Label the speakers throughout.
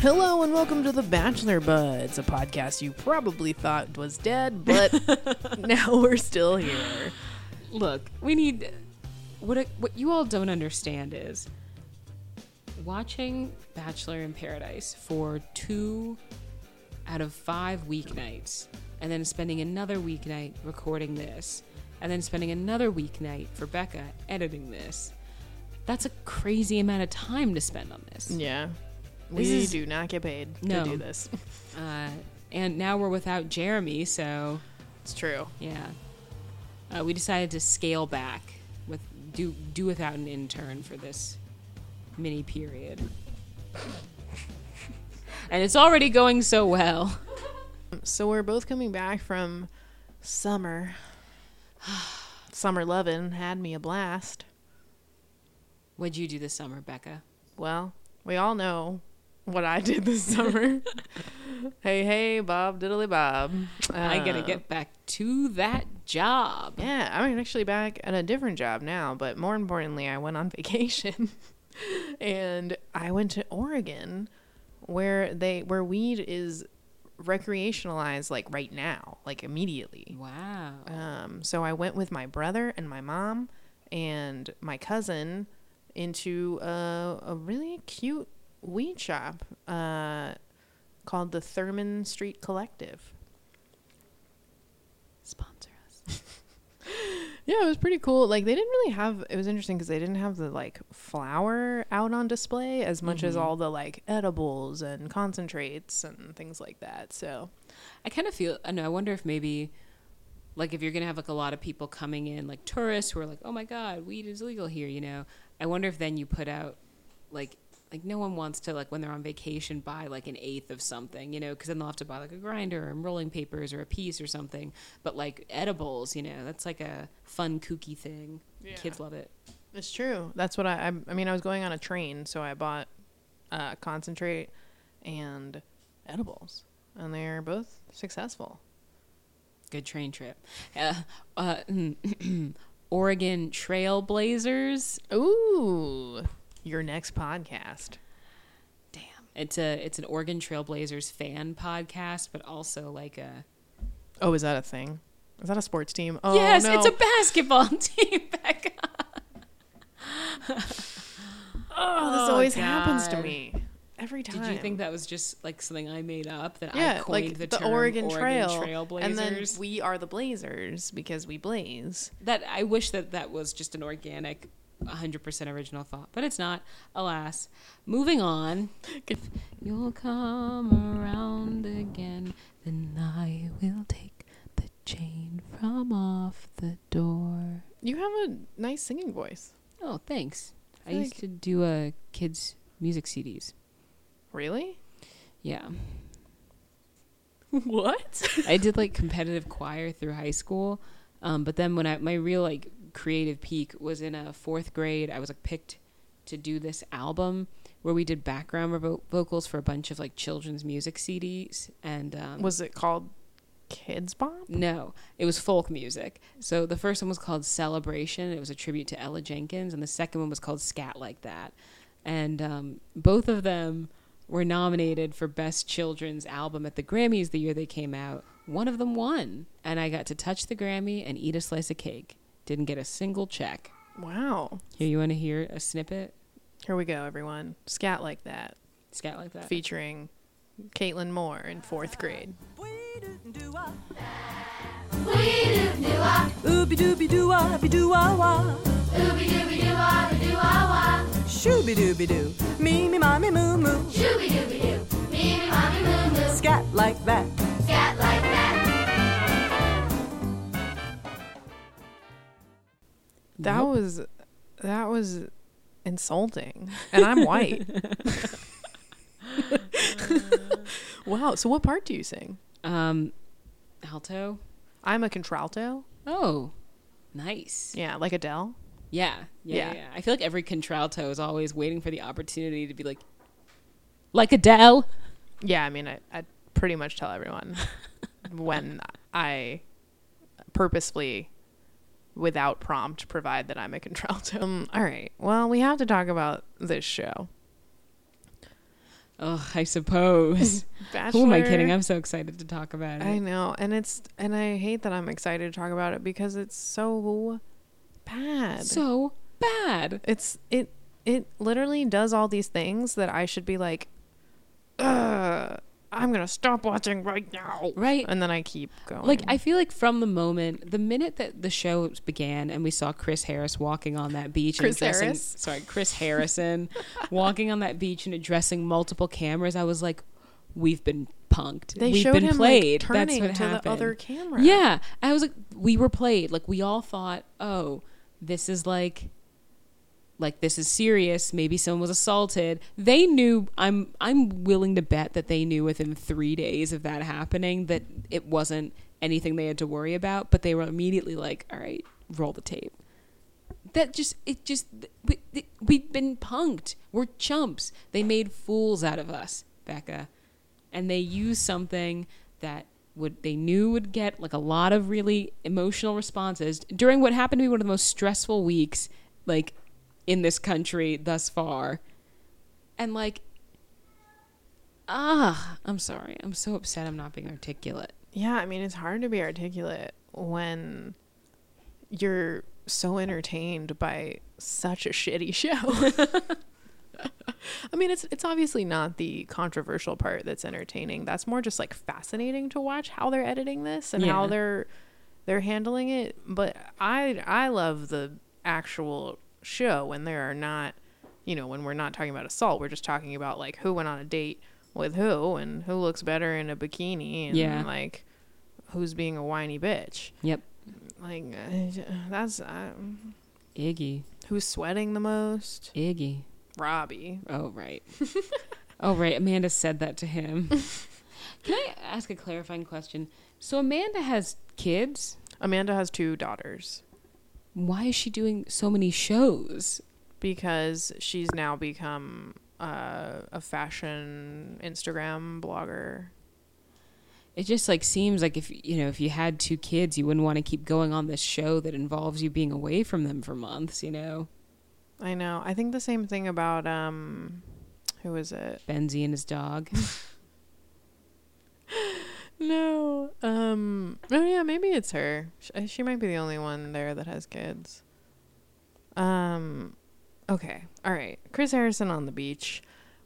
Speaker 1: Hello and welcome to the Bachelor Buds, a podcast you probably thought was dead, but now we're still here.
Speaker 2: Look, we need what it, what you all don't understand is watching Bachelor in Paradise for two out of five weeknights, and then spending another weeknight recording this, and then spending another weeknight for Becca editing this. That's a crazy amount of time to spend on this.
Speaker 1: Yeah. We
Speaker 2: is-
Speaker 1: do not get paid
Speaker 2: No.
Speaker 1: to do this.
Speaker 2: Uh, and now we're without Jeremy, so
Speaker 1: It's true.
Speaker 2: Yeah. Uh, we decided to scale back with do do without an intern for this mini period. and it's already going so well.
Speaker 1: So we're both coming back from summer. summer lovin' had me a blast.
Speaker 2: What'd you do this summer, Becca?
Speaker 1: Well, we all know what I did this summer. hey, hey, Bob Diddley Bob.
Speaker 2: I gotta
Speaker 1: Uh,
Speaker 2: get back to that job.
Speaker 1: Yeah, I'm actually back at a different job now, but more importantly, I went on vacation and I went to Oregon where they where weed is recreationalized like right now, like immediately.
Speaker 2: Wow.
Speaker 1: Um, so I went with my brother and my mom and my cousin into a, a really cute weed shop uh, called the Thurman Street Collective.
Speaker 2: Sponsor us.
Speaker 1: Yeah, it was pretty cool. Like they didn't really have. It was interesting because they didn't have the like flour out on display as much as
Speaker 2: Mhm.
Speaker 1: all the like edibles and concentrates and things like that. So
Speaker 2: I kind of feel. I know. I wonder if maybe, like, if you're gonna have like a lot of people coming in, like tourists who are like, "Oh my God, weed is legal here," you know. I wonder if then you put out, like, like no one wants to like when they're on vacation buy like an eighth of something, you know, because then they'll have to buy like a grinder and rolling papers or a piece or something. But like edibles, you know, that's like a fun kooky thing. Kids love it.
Speaker 1: it's true. That's what I. I, I mean, I was going on a train, so I bought uh, concentrate and edibles, and they're both successful.
Speaker 2: Good train trip. Uh, uh, Oregon Trailblazers.
Speaker 1: Ooh, your next podcast.
Speaker 2: Damn. It's a it's an Oregon Trailblazers fan podcast, but also like a
Speaker 1: Oh, is that a thing? Is that a sports team? Oh,
Speaker 2: yes,
Speaker 1: no.
Speaker 2: it's a basketball team. Becca.
Speaker 1: Oh, this
Speaker 2: Oh,
Speaker 1: always happens to me every time.
Speaker 2: Did you think that was just like something I made up that I
Speaker 1: yeah,
Speaker 2: coined
Speaker 1: like
Speaker 2: the,
Speaker 1: the,
Speaker 2: term
Speaker 1: Oregon Trail,
Speaker 2: Trailblazers?
Speaker 1: and then we are the Blazers because we blaze.
Speaker 2: that I wish that that was just an organic 100% original thought, but it's not. Alas. Moving on. If you'll come around again, then I will take the chain from off the door.
Speaker 1: You have a nice singing voice.
Speaker 2: Oh, thanks. I,
Speaker 1: feel
Speaker 2: used
Speaker 1: like-
Speaker 2: to do uh, kids music CDs.
Speaker 1: Really?
Speaker 2: Yeah.
Speaker 1: What?
Speaker 2: I did like competitive choir through high school. Um, but then when I my real like creative peak was in a fourth grade, I was like picked to do this album where we did background vo- vocals for a bunch of like children's music CDs. And um,
Speaker 1: Was it called Kidz Bop?
Speaker 2: no, it was folk music. So the first one was called Celebration. It was a tribute to Ella Jenkins, and the second one was called Scat Like That. And um, both of them were nominated for Best Children's Album at the Grammys the year they came out. One of them won, and I got to touch the Grammy and eat a slice of cake. Didn't get a single check.
Speaker 1: Wow.
Speaker 2: Here, you want to hear a snippet?
Speaker 1: Here we go, everyone. Scat like that,
Speaker 2: Scat like that.
Speaker 1: featuring Caitlin Moore in fourth grade.
Speaker 3: Ooby dooby doo wah be doo wah wah.
Speaker 4: Ooby dooby doo wah doo wah wah.
Speaker 3: Shooby dooby doo. Me me mommy moo moo.
Speaker 4: Shooby dooby doo. Me me mommy moo moo.
Speaker 3: Scat like that.
Speaker 4: Scat like that.
Speaker 1: That
Speaker 2: Yep.
Speaker 1: was that was insulting, and I'm white. wow. So what part do you sing?
Speaker 2: Um, alto.
Speaker 1: I'm a contralto.
Speaker 2: Oh, nice.
Speaker 1: Yeah, like Adele.
Speaker 2: Yeah, yeah,
Speaker 1: Yeah.
Speaker 2: yeah, I feel like every contralto is always waiting for the opportunity to be like, like Adele.
Speaker 1: Yeah, I mean, I, I pretty much tell everyone when I purposefully, without prompt, provide that I'm a contralto. Um, all right. Well, we have to talk about this show.
Speaker 2: Ugh, I suppose.
Speaker 1: Bachelor.
Speaker 2: Who am I kidding? I'm so excited to talk about it.
Speaker 1: I know, and it's and I hate that I'm excited to talk about it because it's so bad.
Speaker 2: so bad.
Speaker 1: it's it it literally does all these things that I should be like, Ugh, I'm gonna stop watching right now.
Speaker 2: Right.
Speaker 1: And then I keep going.
Speaker 2: Like I feel like from the moment, the minute that the show began, and we saw Chris Harris walking on that beach,
Speaker 1: Chris
Speaker 2: and addressing,
Speaker 1: Harris?
Speaker 2: sorry, Chris Harrison, walking on that beach and addressing multiple cameras, I was like, "We've been punked.
Speaker 1: they
Speaker 2: We've
Speaker 1: showed
Speaker 2: been
Speaker 1: him
Speaker 2: played.
Speaker 1: like turning
Speaker 2: That's what
Speaker 1: to
Speaker 2: happened."
Speaker 1: the other camera.
Speaker 2: Yeah, I was like, we were played. Like we all thought, oh, this is like, like this is serious. Maybe someone was assaulted. They knew. I'm I'm willing to bet that they knew within three days of that happening that it wasn't anything they had to worry about. But they were immediately like, all right, roll the tape. That just it just we, we've been punked. We're chumps. They made fools out of us, Becca and they used something that would they knew would get like a lot of really emotional responses during what happened to be one of the most stressful weeks like in this country thus far and like ah i'm sorry i'm so upset i'm not being articulate
Speaker 1: Yeah, I mean, it's hard to be articulate when you're so entertained by such a shitty show. I mean, it's it's obviously not the controversial part that's entertaining. That's more just like fascinating to watch how they're editing this and how they're they're handling it. But I I love the actual show when there are not, you know, when we're not talking about assault. We're just talking about like who went on a date with who and who looks better in a bikini and
Speaker 2: Yeah.
Speaker 1: like who's being a whiny bitch.
Speaker 2: yep
Speaker 1: Like uh, that's uh,
Speaker 2: iggy
Speaker 1: who's sweating the most.
Speaker 2: iggy
Speaker 1: Robbie.
Speaker 2: oh right oh right amanda said that to him can i ask a clarifying question so amanda has kids
Speaker 1: Amanda has two daughters
Speaker 2: why is she doing so many shows
Speaker 1: because she's now become uh, a fashion Instagram blogger.
Speaker 2: it just like seems like if you know if you had two kids you wouldn't want to keep going on this show that involves you being away from them for months you know
Speaker 1: I know. I think the same thing about um, who is it?
Speaker 2: Ben Z and his dog
Speaker 1: No. Um. Oh yeah, maybe it's her. Sh- uh, She might be the only one there that has kids. Um. Okay. All right. Chris Harrison on the beach.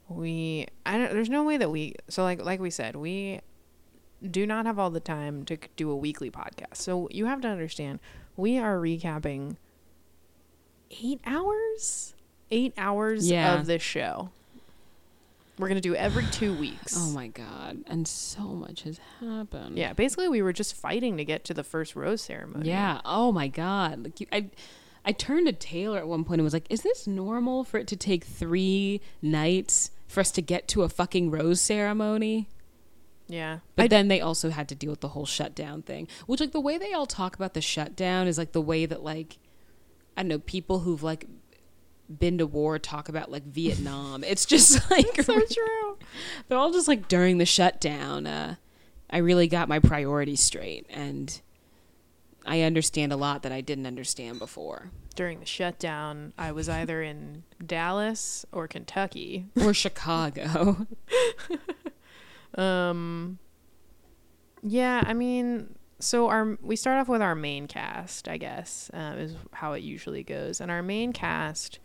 Speaker 1: We. I don't. There's no way that we. So like like we said, we do not have all the time to do a weekly podcast. So you have to understand, we are recapping eight hours. Eight hours
Speaker 2: Yeah.
Speaker 1: of this show. We're gonna do every two weeks.
Speaker 2: oh my god and so much has happened
Speaker 1: Yeah, basically we were just fighting to get to the first rose ceremony.
Speaker 2: yeah oh my god like you, i i turned to taylor at one point and was like is this normal for it to take three nights for us to get to a fucking rose ceremony
Speaker 1: Yeah.
Speaker 2: But
Speaker 1: I-
Speaker 2: then they also had to deal with the whole shutdown thing, which like the way they all talk about the shutdown is like the way that like I don't know people who've like been to war talk about like Vietnam. It's just like
Speaker 1: so true.
Speaker 2: they're all just like during the shutdown. Uh, I really got my priorities straight, and I understand a lot that I didn't understand before,
Speaker 1: During the shutdown, I was either in Dallas or Kentucky.
Speaker 2: or Chicago.
Speaker 1: Um Yeah, I mean, so our we start off with our main cast, I guess, uh, is how it usually goes. And our main cast,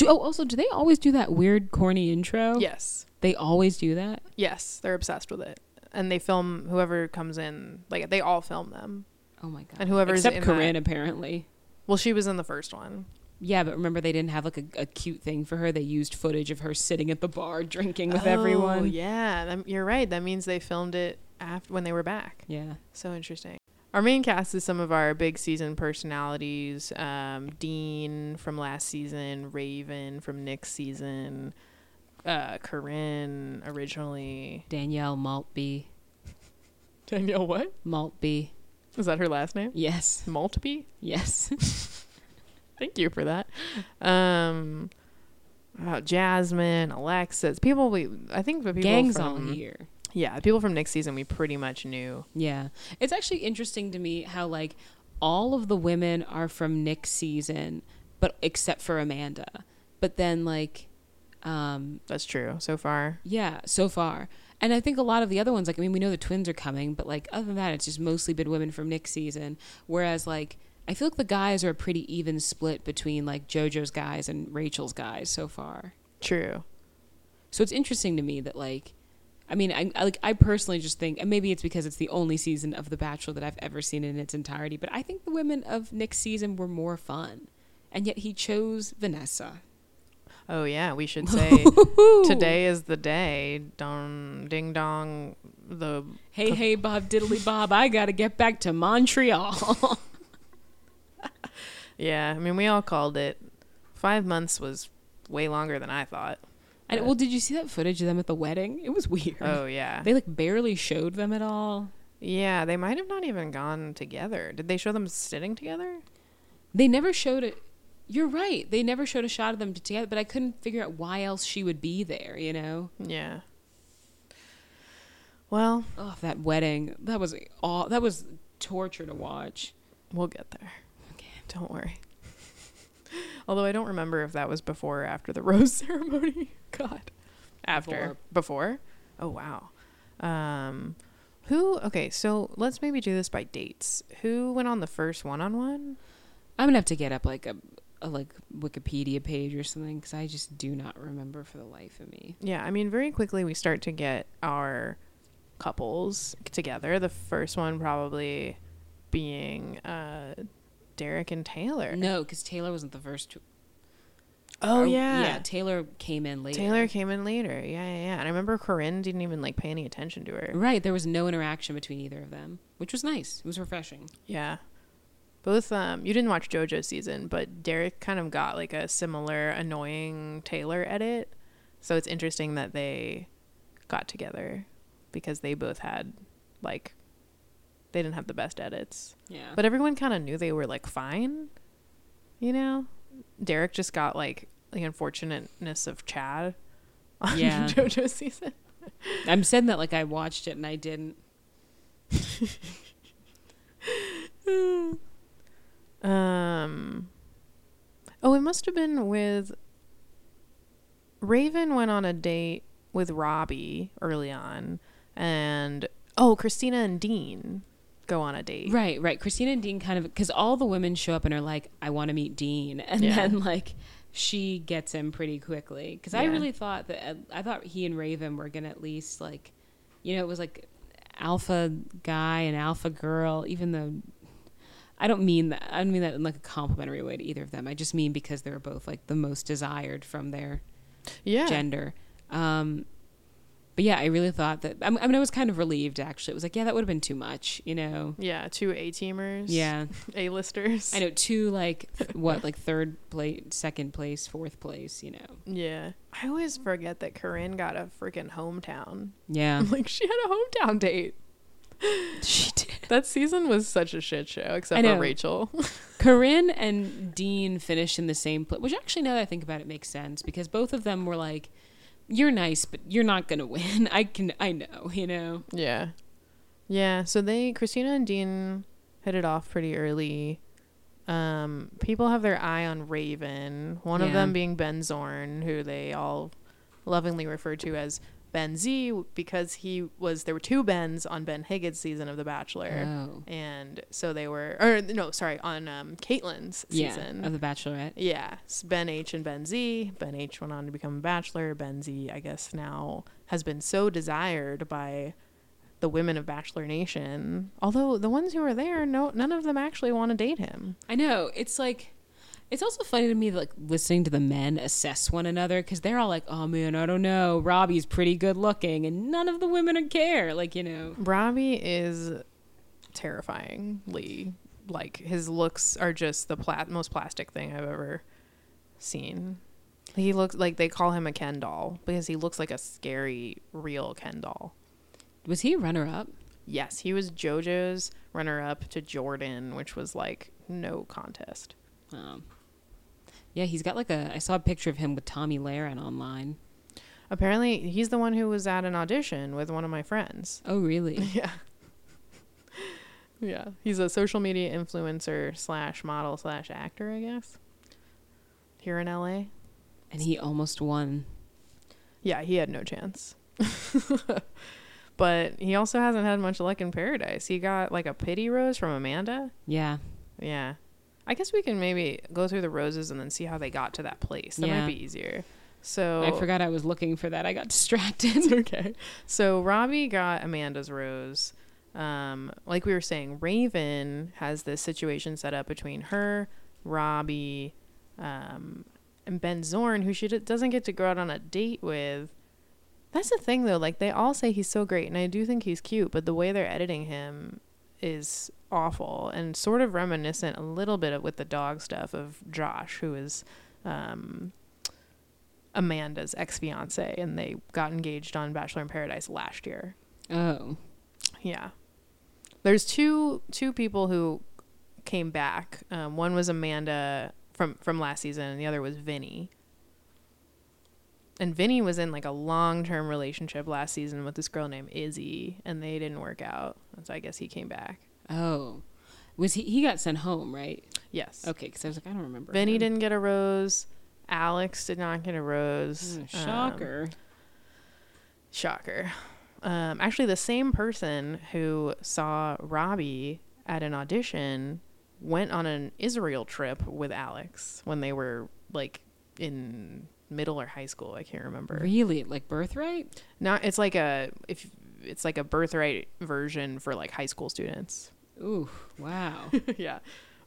Speaker 2: Do, oh, also, do they always do that weird corny intro?
Speaker 1: yes.
Speaker 2: they always do that.
Speaker 1: Yes, they're obsessed with it. And they film whoever comes in, like they all film them.
Speaker 2: Oh my god!
Speaker 1: And whoever's
Speaker 2: except
Speaker 1: in
Speaker 2: Corinne,
Speaker 1: that-
Speaker 2: apparently.
Speaker 1: Well, she was in the first one.
Speaker 2: Yeah, but remember they didn't have like a, a cute thing for her. They used footage of her sitting at the bar drinking with
Speaker 1: Oh,
Speaker 2: everyone.
Speaker 1: yeah, that, you're right. That means they filmed it after when they were back.
Speaker 2: Yeah.
Speaker 1: So interesting. Our main cast is some of our big season personalities. Um, Dean from last season, Raven from next season, uh, Corinne originally.
Speaker 2: Danielle Maltby.
Speaker 1: Danielle, what?
Speaker 2: Maltby.
Speaker 1: Is that her last name?
Speaker 2: Yes.
Speaker 1: Maltby?
Speaker 2: Yes.
Speaker 1: Thank you for that. Um, uh, Jasmine, Alexis, people we I think the people
Speaker 2: Gang's
Speaker 1: from,
Speaker 2: all here.
Speaker 1: Yeah, people from next season we pretty much knew.
Speaker 2: Yeah. It's actually interesting to me how like all of the women are from Nick's season, but except for Amanda. But then like Um,
Speaker 1: That's true. So far,
Speaker 2: yeah, so far. And I think a lot of the other ones, like I mean, we know the twins are coming, but like other than that, it's just mostly been women from Nick's season. Whereas like I feel like the guys are a pretty even split between like JoJo's guys and Rachel's guys so far.
Speaker 1: true.
Speaker 2: So it's interesting to me that like, I mean, I, I like I personally just think, and maybe it's because it's the only season of The Bachelor that I've ever seen in its entirety, but I think the women of Nick's season were more fun, and yet he chose Vanessa.
Speaker 1: Oh yeah, we should say today is the day. Dong, ding dong. The
Speaker 2: Hey, hey, Bob Diddley Bob, I gotta get back to Montreal.
Speaker 1: yeah. I mean, we all called it. Five months was way longer than I thought.
Speaker 2: And well, did you see that footage of them at the wedding? It was weird.
Speaker 1: Oh yeah.
Speaker 2: They like barely showed them at all.
Speaker 1: Yeah, they might have not even gone together. Did they show them sitting together?
Speaker 2: They never showed it. You're right. They never showed a shot of them together, but I couldn't figure out why else she would be there, you know?
Speaker 1: Yeah. Well,
Speaker 2: Oh, that wedding. That was all that was torture to watch.
Speaker 1: we'll get there. Okay, don't worry. Although I don't remember if that was before or after the rose ceremony. God. After. Before? Oh wow. Um who okay, so let's maybe do this by dates. Who went on the first one on one?
Speaker 2: I'm gonna have to get up like a, a like Wikipedia page or something because I just do not remember for the life of me.
Speaker 1: Yeah, I mean very quickly we start to get our couples together. The first one probably being uh Derek and Taylor.
Speaker 2: No, because Taylor wasn't the first. To,
Speaker 1: Oh
Speaker 2: or-
Speaker 1: yeah.
Speaker 2: yeah. Taylor came in later.
Speaker 1: Taylor came in later. Yeah, yeah, yeah. And I remember Corinne didn't even like pay any attention to her.
Speaker 2: Right, there was no interaction between either of them, which was nice. It was refreshing.
Speaker 1: Yeah. Both um you didn't watch JoJo's season, but Derek kind of got like a similar annoying Taylor edit. So it's interesting that they got together because they both had like they didn't have the best edits.
Speaker 2: Yeah,
Speaker 1: But everyone kind of knew they were like fine. You know? Derek just got like the unfortunateness of Chad on
Speaker 2: Yeah.
Speaker 1: JoJo's season.
Speaker 2: I'm saying that like I watched it and I didn't.
Speaker 1: Um. Oh, it must have been with. Raven went on a date with Robbie early on, and oh, Christina and Dean go on a date.
Speaker 2: Right, right. Christina and Dean kind of because all the women show up and are like, "I want to meet Dean," and
Speaker 1: Yeah.
Speaker 2: then like she gets him pretty quickly. Because I really thought that uh, I thought he and Raven were gonna at least like, you know, it was like alpha guy and alpha girl. Even though I don't mean that, I don't mean that in like a complimentary way to either of them. I just mean because they were both like the most desired from their
Speaker 1: Yeah.
Speaker 2: gender. Um, but yeah, I really thought that. I mean, I mean, I was kind of relieved actually. It was like, yeah, that would have been too much, you know.
Speaker 1: Yeah, two A teamers.
Speaker 2: Yeah,
Speaker 1: A-listers.
Speaker 2: I know two like th- what like third place, second place, fourth place. You know.
Speaker 1: Yeah. I always forget that Corinne got a freaking hometown.
Speaker 2: Yeah,
Speaker 1: Like she had a hometown date.
Speaker 2: she did.
Speaker 1: That season was such a shit show, except for. Rachel.
Speaker 2: Corinne and Dean finished in the same place, which actually, now that I think about it, makes sense because both of them were like, "You're nice, but you're not gonna win." I can, I know, you know.
Speaker 1: Yeah. Yeah, so they Christina and Dean hit it off pretty early. Um people have their eye on Raven, one of them being Ben Zorn, who they all lovingly refer to as Ben Z because he was there were two Bens on Ben Higgins season of The Bachelor.
Speaker 2: Oh,
Speaker 1: And so they were or no, sorry, on um Kaitlyn's
Speaker 2: yeah,
Speaker 1: season.
Speaker 2: of the Bachelorette.
Speaker 1: Yeah, it's Ben H and Ben Z. Ben H went on to become a bachelor. Ben Z, I guess, now has been so desired by the women of Bachelor Nation. Although the ones who are there, no, none of them actually want to date him.
Speaker 2: I know. It's like it's also funny to me like listening to the men assess one another because they're all like, "Oh man, I don't know. Robbie's pretty good looking," and none of the women care. Like you know,
Speaker 1: Robbie is terrifyingly like his looks are just the pla- most plastic thing I've ever seen. He looks like they call him a Ken doll because he looks like a scary real Ken doll.
Speaker 2: was he runner up?
Speaker 1: Yes, he was JoJo's runner up to Jordan, which was like no contest.
Speaker 2: Um, yeah, he's got like a. I saw a picture of him with Tomi Lahren online.
Speaker 1: Apparently, he's the one who was at an audition with one of my friends.
Speaker 2: Oh really?
Speaker 1: Yeah. yeah. He's a social media influencer slash model slash actor, I guess. Here in LA.
Speaker 2: and he almost won.
Speaker 1: Yeah, he had no chance. but he also hasn't had much luck in paradise. He got like a pity rose from Amanda.
Speaker 2: Yeah.
Speaker 1: Yeah. I guess we can maybe go through the roses and then see how they got to that place. That
Speaker 2: Yeah.
Speaker 1: might be easier. So
Speaker 2: I forgot I was looking for that. I got distracted.
Speaker 1: okay. So Robbie got Amanda's rose. Um, like we were saying, Raven has this situation set up between her, Robbie, um, and Ben Zorn, who she d- doesn't get to go out on a date with. That's the thing, though. Like they all say he's so great, and I do think he's cute, but the way they're editing him is awful and sort of reminiscent a little bit of, with the dog stuff of Josh, who is um, Amanda's ex fiance, and they got engaged on Bachelor in Paradise last year.
Speaker 2: oh.
Speaker 1: Yeah, there's two two people who came back. Um, one was Amanda from from last season, and the other was Vinny. And Vinny was in like a long term relationship last season with this girl named Izzy, and they didn't work out. And so I guess he came back.
Speaker 2: Oh. Was he he got sent home, right?
Speaker 1: Yes.
Speaker 2: Okay, cuz I was like I don't remember.
Speaker 1: Vinny
Speaker 2: him.
Speaker 1: didn't get a rose. Alex did not get a rose.
Speaker 2: Mm,
Speaker 1: Um,
Speaker 2: shocker.
Speaker 1: Shocker. Um, actually, the same person who saw Robbie at an audition went on an Israel trip with Alex when they were like in middle or high school. I can't remember.
Speaker 2: really? Like birthright?
Speaker 1: Not. It's like a if it's like a birthright version for like high school students.
Speaker 2: Ooh, wow.
Speaker 1: yeah,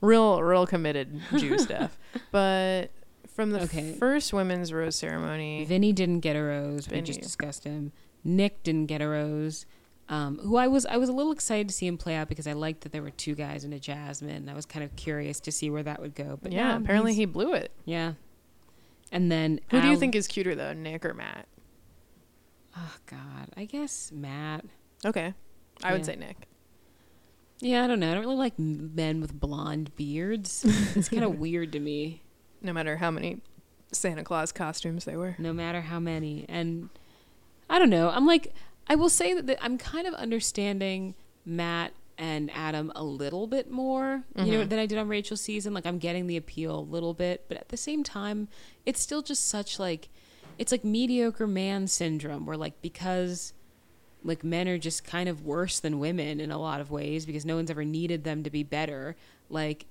Speaker 1: real real committed Jew stuff. But from the
Speaker 2: Okay.
Speaker 1: first women's rose ceremony,
Speaker 2: Vinny didn't get a rose. We just discussed him. Nick didn't get a rose. Um, who I was I was a little excited to see him play out because I liked that there were two guys and a Jasmine. and I was kind of curious to see where that would go. But
Speaker 1: yeah,
Speaker 2: no,
Speaker 1: apparently he blew it.
Speaker 2: yeah. And then
Speaker 1: Who do you think is cuter though, Nick or Matt?
Speaker 2: Oh God, I guess Matt.
Speaker 1: Okay. I would say Nick.
Speaker 2: Yeah, I don't know. I don't really like men with blonde beards. It's kind of weird to me.
Speaker 1: No matter how many Santa Claus costumes they wear.
Speaker 2: no matter how many. And I don't know. I'm like, I will say that, that I'm kind of understanding Matt and Adam a little bit more, you know, mm-hmm. than I did on Rachel's season. Like, I'm getting the appeal a little bit, but at the same time, it's still just such like, it's like mediocre man syndrome, where like because like men are just kind of worse than women in a lot of ways because no one's ever needed them to be better. Like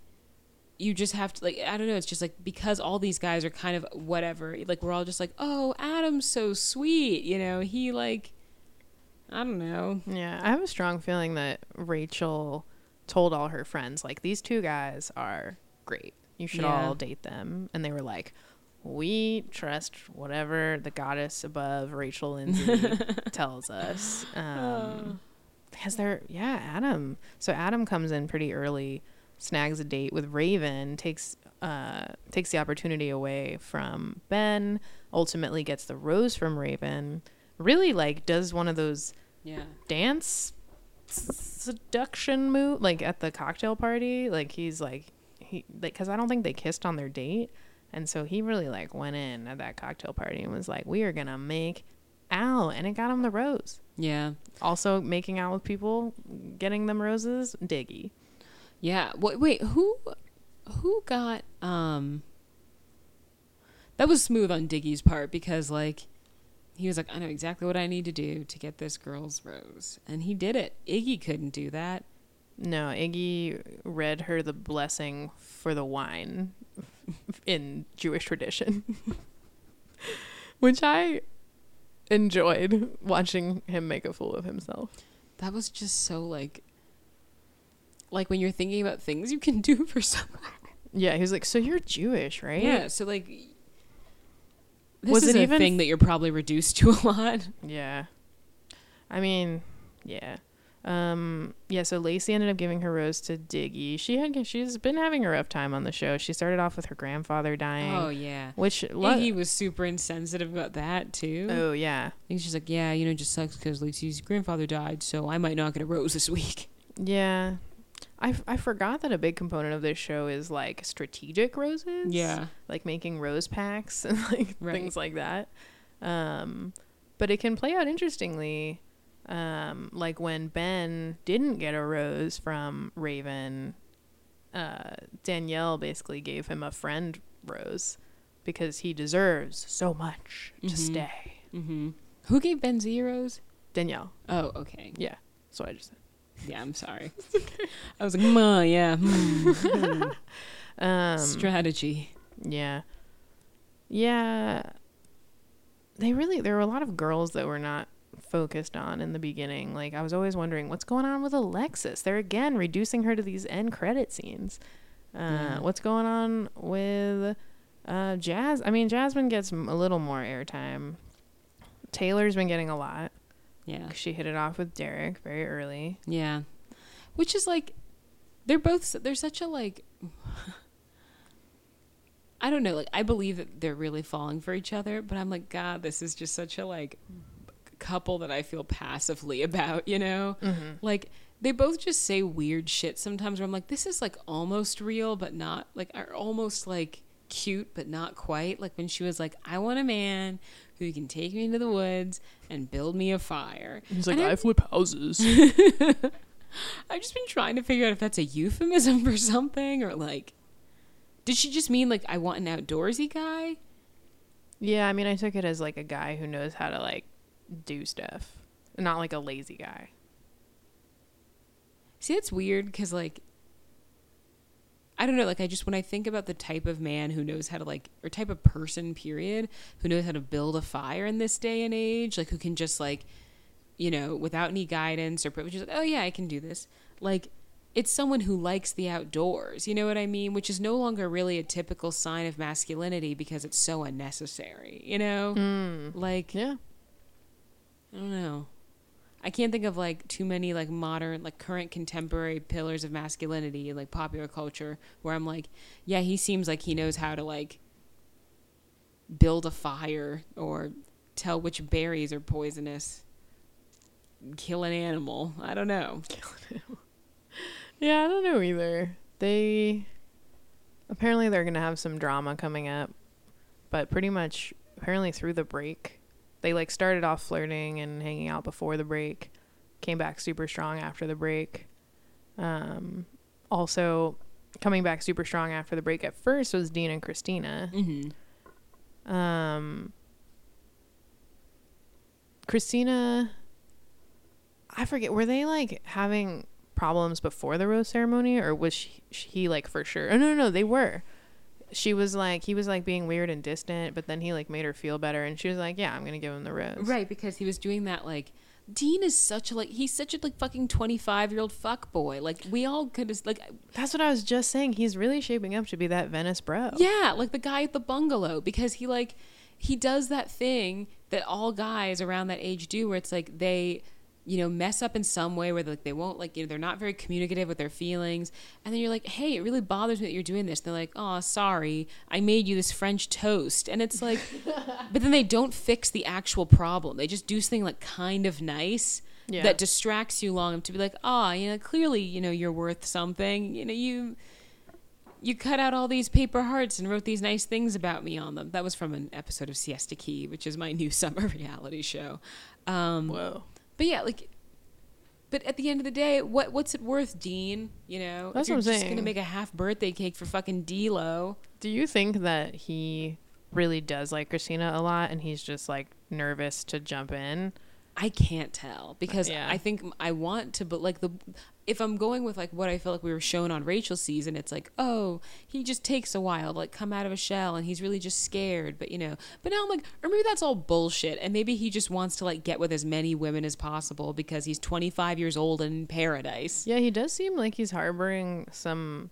Speaker 2: you just have to like I don't know, it's just like because all these guys are kind of whatever, like we're all just like, "Oh, Adam's so sweet." You know, he like I don't know.
Speaker 1: Yeah, I have a strong feeling that Rachel told all her friends, like, these two guys are great. You should
Speaker 2: Yeah.
Speaker 1: all date them. And they were like, we trust whatever the goddess above Rachel Lindsay tells us. Um, because they're, yeah, Adam. So Adam comes in pretty early, snags a date with Raven, takes uh takes the opportunity away from Ben, ultimately gets the rose from Raven. Really like does one of those
Speaker 2: Yeah.
Speaker 1: dance seduction move like at the cocktail party like he's like he like because i don't think they kissed on their date and so he really like went in at that cocktail party and was like we are gonna make out and it got him the rose
Speaker 2: Yeah.
Speaker 1: also making out with people getting them roses diggy
Speaker 2: Yeah. Wait, wait, who who got um That was smooth on Diggy's part because like he was like I know exactly what I need to do to get this girl's rose and he did it. Iggy couldn't do that.
Speaker 1: no iggy read her the blessing for the wine in jewish tradition which i enjoyed watching him make a fool of himself
Speaker 2: That was just so like like when you're thinking about things you can do for someone.
Speaker 1: Yeah, he was like, "So you're Jewish, right?"
Speaker 2: Yeah, so like this
Speaker 1: Was
Speaker 2: is
Speaker 1: it
Speaker 2: a
Speaker 1: even-
Speaker 2: thing that you're probably reduced to a lot.
Speaker 1: Yeah. I mean, yeah. Um, yeah, so Lacey ended up giving her rose to Diggy. She had she's been having a rough time on the show. She started off with her grandfather dying.
Speaker 2: Oh yeah.
Speaker 1: Which
Speaker 2: Iggy was super insensitive about that too.
Speaker 1: Oh yeah.
Speaker 2: He's just like, yeah, you know, it just sucks because Lacey's grandfather died, so I might not get a rose this week.
Speaker 1: Yeah. I, f- I forgot that a big component of this show is like strategic roses.
Speaker 2: Yeah.
Speaker 1: Like making rose packs and like
Speaker 2: Right.
Speaker 1: things like that. Um, but it can play out interestingly. Um, like when Ben didn't get a rose from Raven, uh, Danielle basically gave him a friend rose because he deserves so much to
Speaker 2: Mhm.
Speaker 1: stay.
Speaker 2: Mm-hmm. Who gave Ben zeros?
Speaker 1: Danielle.
Speaker 2: Oh, okay.
Speaker 1: Yeah. That's what I just said.
Speaker 2: Yeah, I'm sorry. I was like, "Ma, yeah, hmm,
Speaker 1: Um,
Speaker 2: strategy."
Speaker 1: Yeah. Yeah. They really there were a lot of girls that were not focused on in the beginning. Like I was always wondering what's going on with Alexis. They're again reducing her to these end credit scenes. Uh
Speaker 2: Yeah.
Speaker 1: what's going on with uh Jazz? I mean Jasmine gets a little more airtime. Taylor's been getting a lot.
Speaker 2: Yeah,
Speaker 1: 'cause She hit it off with Derek very early.
Speaker 2: yeah. Which is like, they're both. s- They're such a like. I don't know. Like, I believe that they're really falling for each other, but I'm like, God, this is just such a like couple that I feel passively about. You know, mm-hmm. like they both just say weird shit sometimes. Where I'm like, this is like almost real, but not like, are almost like cute, but not quite. Like when she was like, I want a man who can take me into the woods and build me a fire.
Speaker 1: He's
Speaker 2: like, "I
Speaker 1: flip houses.
Speaker 2: I've just been trying to figure out if that's a euphemism for something or like did she just mean like I want an outdoorsy guy?
Speaker 1: yeah, I mean I took it as like a guy who knows how to like do stuff. Not like a lazy guy.
Speaker 2: See, it's weird cuz like I don't know, like I just when I think about the type of man who knows how to like or type of person period who knows how to build a fire in this day and age, like who can just like you know, without any guidance or which is like, oh yeah, I can do this. Like it's someone who likes the outdoors, you know what I mean? Which is no longer really a typical sign of masculinity because it's so unnecessary, you know? Mm. Like
Speaker 1: Yeah.
Speaker 2: I don't know. I can't think of like too many like modern, like current contemporary pillars of masculinity like popular culture where I'm like, yeah, he seems like he knows how to like build a fire or tell which berries are poisonous, kill an animal. I don't know.
Speaker 1: Yeah, I don't know either. They apparently they're gonna have some drama coming up, but pretty much apparently through the break, they like started off flirting and hanging out before the break, came back super strong after the break. Um, also coming back super strong after the break at first was Dean and Christina.
Speaker 2: Mm-hmm.
Speaker 1: Um, Christina, I forget, were they like having problems before the rose ceremony or was she, he like for sure? Oh, no, no, no, they were. She was like, he was like being weird and distant, but then he like made her feel better and she was like, yeah, I'm going to give him the rose.
Speaker 2: Right, because he was doing that like Dean is such a like he's such a like fucking twenty five year old fuck boy. Like we all could have like
Speaker 1: That's what I was just saying. He's really shaping up to be that Venice bro.
Speaker 2: Yeah, like the guy at the bungalow because he like he does that thing that all guys around that age do where it's like they you know mess up in some way where like they won't like you know they're not very communicative with their feelings and then you're like hey it really bothers me that you're doing this they're like oh sorry i made you this french toast and it's like but then they don't fix the actual problem they just do something like kind of nice
Speaker 1: Yeah.
Speaker 2: that distracts you long enough to be like oh you know clearly you know you're worth something you know you you cut out all these paper hearts and wrote these nice things about me on them. That was from an episode of Siesta Key, which is my new summer reality show. Um,
Speaker 1: Whoa.
Speaker 2: But yeah, like, but at the end of the day, what what's it worth, Dean? You know,
Speaker 1: That's
Speaker 2: if you're
Speaker 1: what I'm
Speaker 2: just gonna make a half birthday cake for fucking D'Lo.
Speaker 1: Do you think that he really does like Christina a lot and he's just like nervous to jump in?
Speaker 2: I can't tell because
Speaker 1: Yeah.
Speaker 2: I think I want to, but like the if I'm going with like what I feel like we were shown on Rachel's season, it's like oh he just takes a while to like come out of a shell and he's really just scared, but you know. But now I'm like, or maybe that's all bullshit, and maybe he just wants to like get with as many women as possible because he's 25 years old and in paradise.
Speaker 1: Yeah, he does seem like he's harboring some,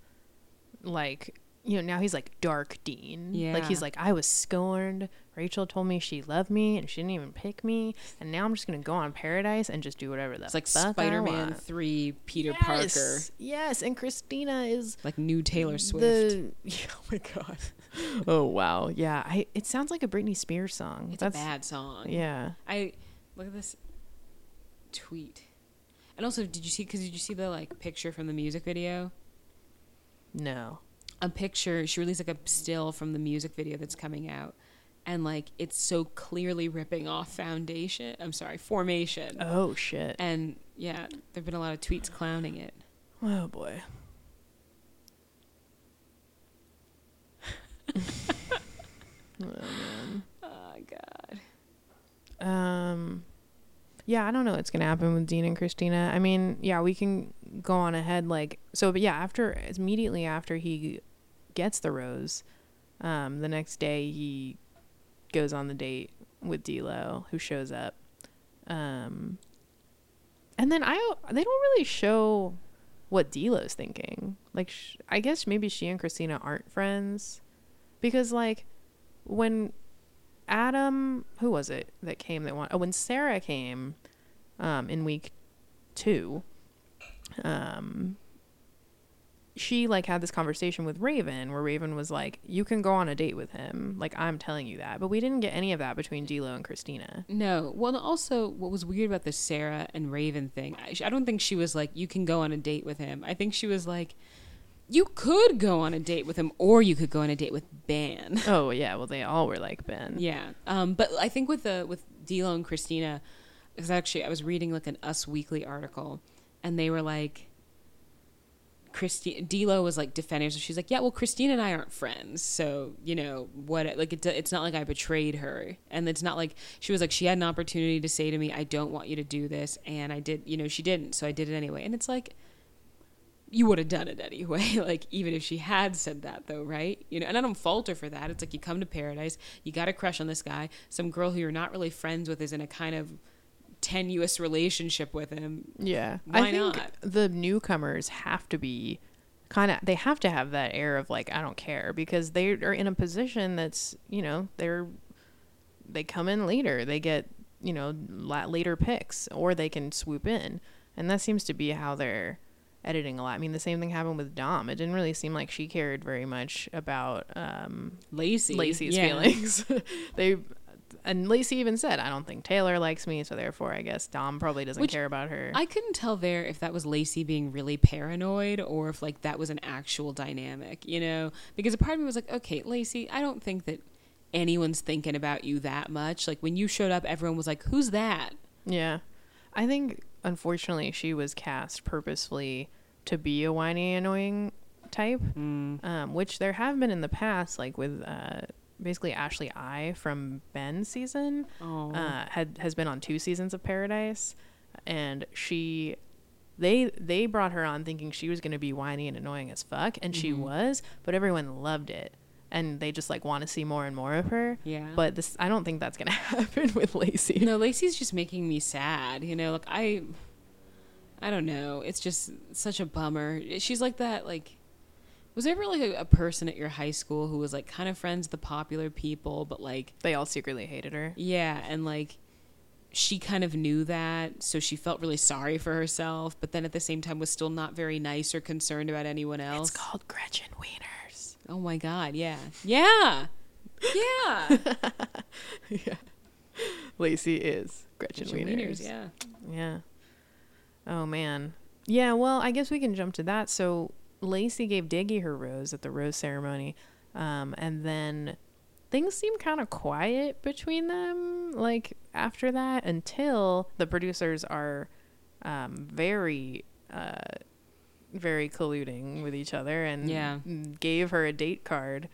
Speaker 1: like, you know, now he's like dark Dean. Yeah. Like, he's like, I was scorned. Rachel told me she loved me and she didn't even pick me. And now I'm just going to go on Paradise and just do whatever the
Speaker 2: It's like
Speaker 1: fuck
Speaker 2: Spider-Man
Speaker 1: want.
Speaker 2: 3, Peter
Speaker 1: Yes,
Speaker 2: Parker,
Speaker 1: Yes. And Christina is
Speaker 2: like new Taylor Swift.
Speaker 1: the. Oh my God. oh, wow. Yeah. I. It sounds like a Britney Spears song.
Speaker 2: it's a bad song.
Speaker 1: Yeah.
Speaker 2: I look at this tweet. And also, did you see? Because did you see the like picture from the music video?
Speaker 1: No.
Speaker 2: A picture. She released like a still from the music video that's coming out, and like it's so clearly ripping off Foundation. I'm sorry, Formation.
Speaker 1: Oh, shit.
Speaker 2: And yeah, there've been a lot of tweets clowning it.
Speaker 1: Oh, boy. oh, man.
Speaker 2: Oh God.
Speaker 1: um, yeah, I don't know what's gonna happen with Dean and Christina. I mean, yeah, we can go on ahead like so, but yeah, after immediately after he gets the rose, um, the next day he goes on the date with D'Lo, who shows up, um, and then I they don't really show what D'Lo's thinking. Like, sh- I guess maybe she and Christina aren't friends because like when Adam, who was it that came that one? Oh, when Sarah came, um, in week two, um, she like had this conversation with Raven where Raven was like, "You can go on a date with him. Like I'm telling you that." But we didn't get any of that between D'Lo and Christina.
Speaker 2: No. Well, also, what was weird about the Sarah and Raven thing, I, I don't think she was like, you can go on a date with him. I think she was like, you could go on a date with him, or you could go on a date with Ben.
Speaker 1: Oh yeah, well they all were like Ben.
Speaker 2: yeah. Um, but I think with the with D'Lo and Christina, because actually I was reading like an Us Weekly article, and they were like. Christi- D'Lo was like defending. So she's like, "Yeah, well, Christine and I aren't friends, so you know what? Like, it, it's not like I betrayed her, and it's not like she was like she had an opportunity to say to me, "I don't want you to do this," and I did. You know, she didn't, so I did it anyway. And it's like, you would have done it anyway. like, even if she had said that, though, right? You know, and I don't fault her for that. It's like you come to paradise, you got a crush on this guy, some girl who you're not really friends with is in a kind of tenuous relationship with him.
Speaker 1: Yeah.
Speaker 2: Why
Speaker 1: I think
Speaker 2: not?
Speaker 1: the newcomers have to be kind of they have to have that air of like I don't care because they are in a position that's, you know, they're they come in later. They get, you know, la- later picks or they can swoop in. And that seems to be how they're editing a lot. I mean, the same thing happened with Dom. It didn't really seem like she cared very much about um
Speaker 2: Lacey,
Speaker 1: Lacey's
Speaker 2: yeah.
Speaker 1: feelings. they and Lacey even said, "I don't think Taylor likes me, so therefore, I guess Dom probably doesn't
Speaker 2: Which
Speaker 1: care about her."
Speaker 2: I couldn't tell there if that was Lacey being really paranoid or if like that was an actual dynamic, you know? Because a part of me was like, okay, Lacey, I don't think that anyone's thinking about you that much. Like when you showed up, everyone was like, who's that?
Speaker 1: Yeah. I think unfortunately she was cast purposefully to be a whiny, annoying type, um, which there have been in the past, like with uh, basically Ashley I from Ben's season.
Speaker 2: Oh.
Speaker 1: Uh, had has been on two seasons of Paradise, and she. They they brought her on thinking she was going to be whiny and annoying as fuck, and she was, but everyone loved it, and they just like want to see more and more of her.
Speaker 2: Yeah.
Speaker 1: But this, I don't think that's going to happen with Lacey.
Speaker 2: No, Lacey's just making me sad. You know, like I, I don't know. It's just such a bummer. She's like that. Like, was there ever like a, a person at your high school who was like kind of friends with the popular people, but like,
Speaker 1: They all secretly hated her.
Speaker 2: yeah, and like, she kind of knew that, so she felt really sorry for herself, but then at the same time was still not very nice or concerned about anyone else.
Speaker 1: It's called Gretchen Wieners.
Speaker 2: oh my god, yeah, yeah, yeah.
Speaker 1: yeah. Lacey is Gretchen,
Speaker 2: Gretchen
Speaker 1: Wieners.
Speaker 2: Wieners, yeah.
Speaker 1: Yeah. Oh man. Yeah, well, I guess we can jump to that. So Lacey gave Diggy her rose at the rose ceremony. Um, and then things seemed kind of quiet between them like after that until the producers are um, very uh, very colluding with each other and
Speaker 2: Yeah.
Speaker 1: gave her a date card.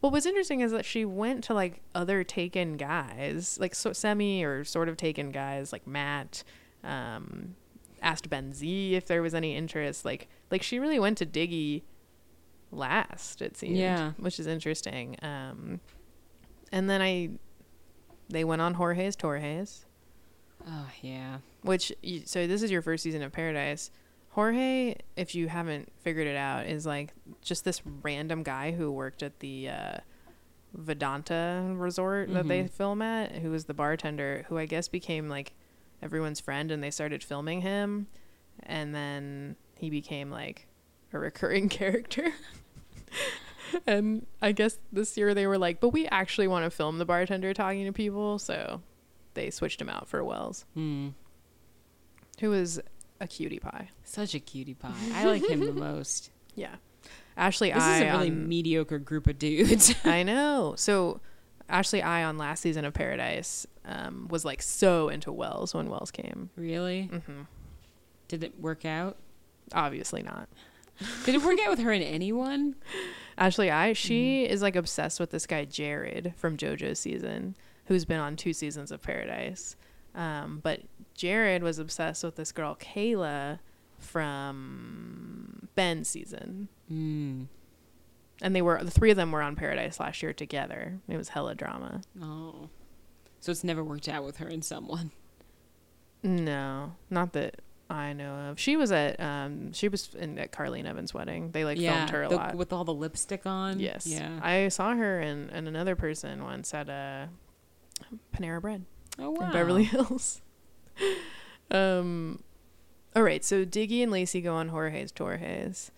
Speaker 1: What was interesting is that she went to like other taken guys, like so semi or sort of taken guys, like Matt. Um, asked Ben Z if there was any interest. Like, like she really went to Diggy last. It seemed,
Speaker 2: Yeah.
Speaker 1: which is interesting. Um, and then I, they went on Jorge's Torres
Speaker 2: Oh yeah.
Speaker 1: which you, so this is your first season of paradise jorge if you haven't figured it out is like just this random guy who worked at the uh, vedanta resort that they film at who was the bartender who i guess became like everyone's friend and they started filming him and then he became like a recurring character and i guess this year they were like but we actually want to film the bartender talking to people so they switched him out for wells
Speaker 2: Hmm.
Speaker 1: who is a cutie pie.
Speaker 2: Such a cutie pie. I like him the most.
Speaker 1: Yeah. Ashley
Speaker 2: This
Speaker 1: I
Speaker 2: is a really
Speaker 1: on-
Speaker 2: mediocre group of dudes.
Speaker 1: I know. So Ashley I on last season of Paradise um, was like so into Wells when Wells came.
Speaker 2: really?
Speaker 1: hmm
Speaker 2: Did it work out?
Speaker 1: Obviously not.
Speaker 2: Did it work out with her and anyone?
Speaker 1: Ashley I she is like obsessed with this guy Jared from JoJo's season. who's been on two seasons of Paradise. Um, but Jared was obsessed with this girl Caila from Ben's season,
Speaker 2: Mm.
Speaker 1: And they were the three of them were on Paradise last year together. It was hella drama.
Speaker 2: Oh. So it's never worked out with her and someone.
Speaker 1: No, not that I know of. She was at um, she was in at Carly and Evan's wedding. They like
Speaker 2: yeah,
Speaker 1: filmed her a
Speaker 2: the-
Speaker 1: lot.
Speaker 2: with all the lipstick on.
Speaker 1: Yes.
Speaker 2: Yeah.
Speaker 1: I saw her and, and another person once at a Panera Bread
Speaker 2: oh wow.
Speaker 1: in Beverly Hills. um, all right, so Diggy and Lacey go on Jorge's Torres.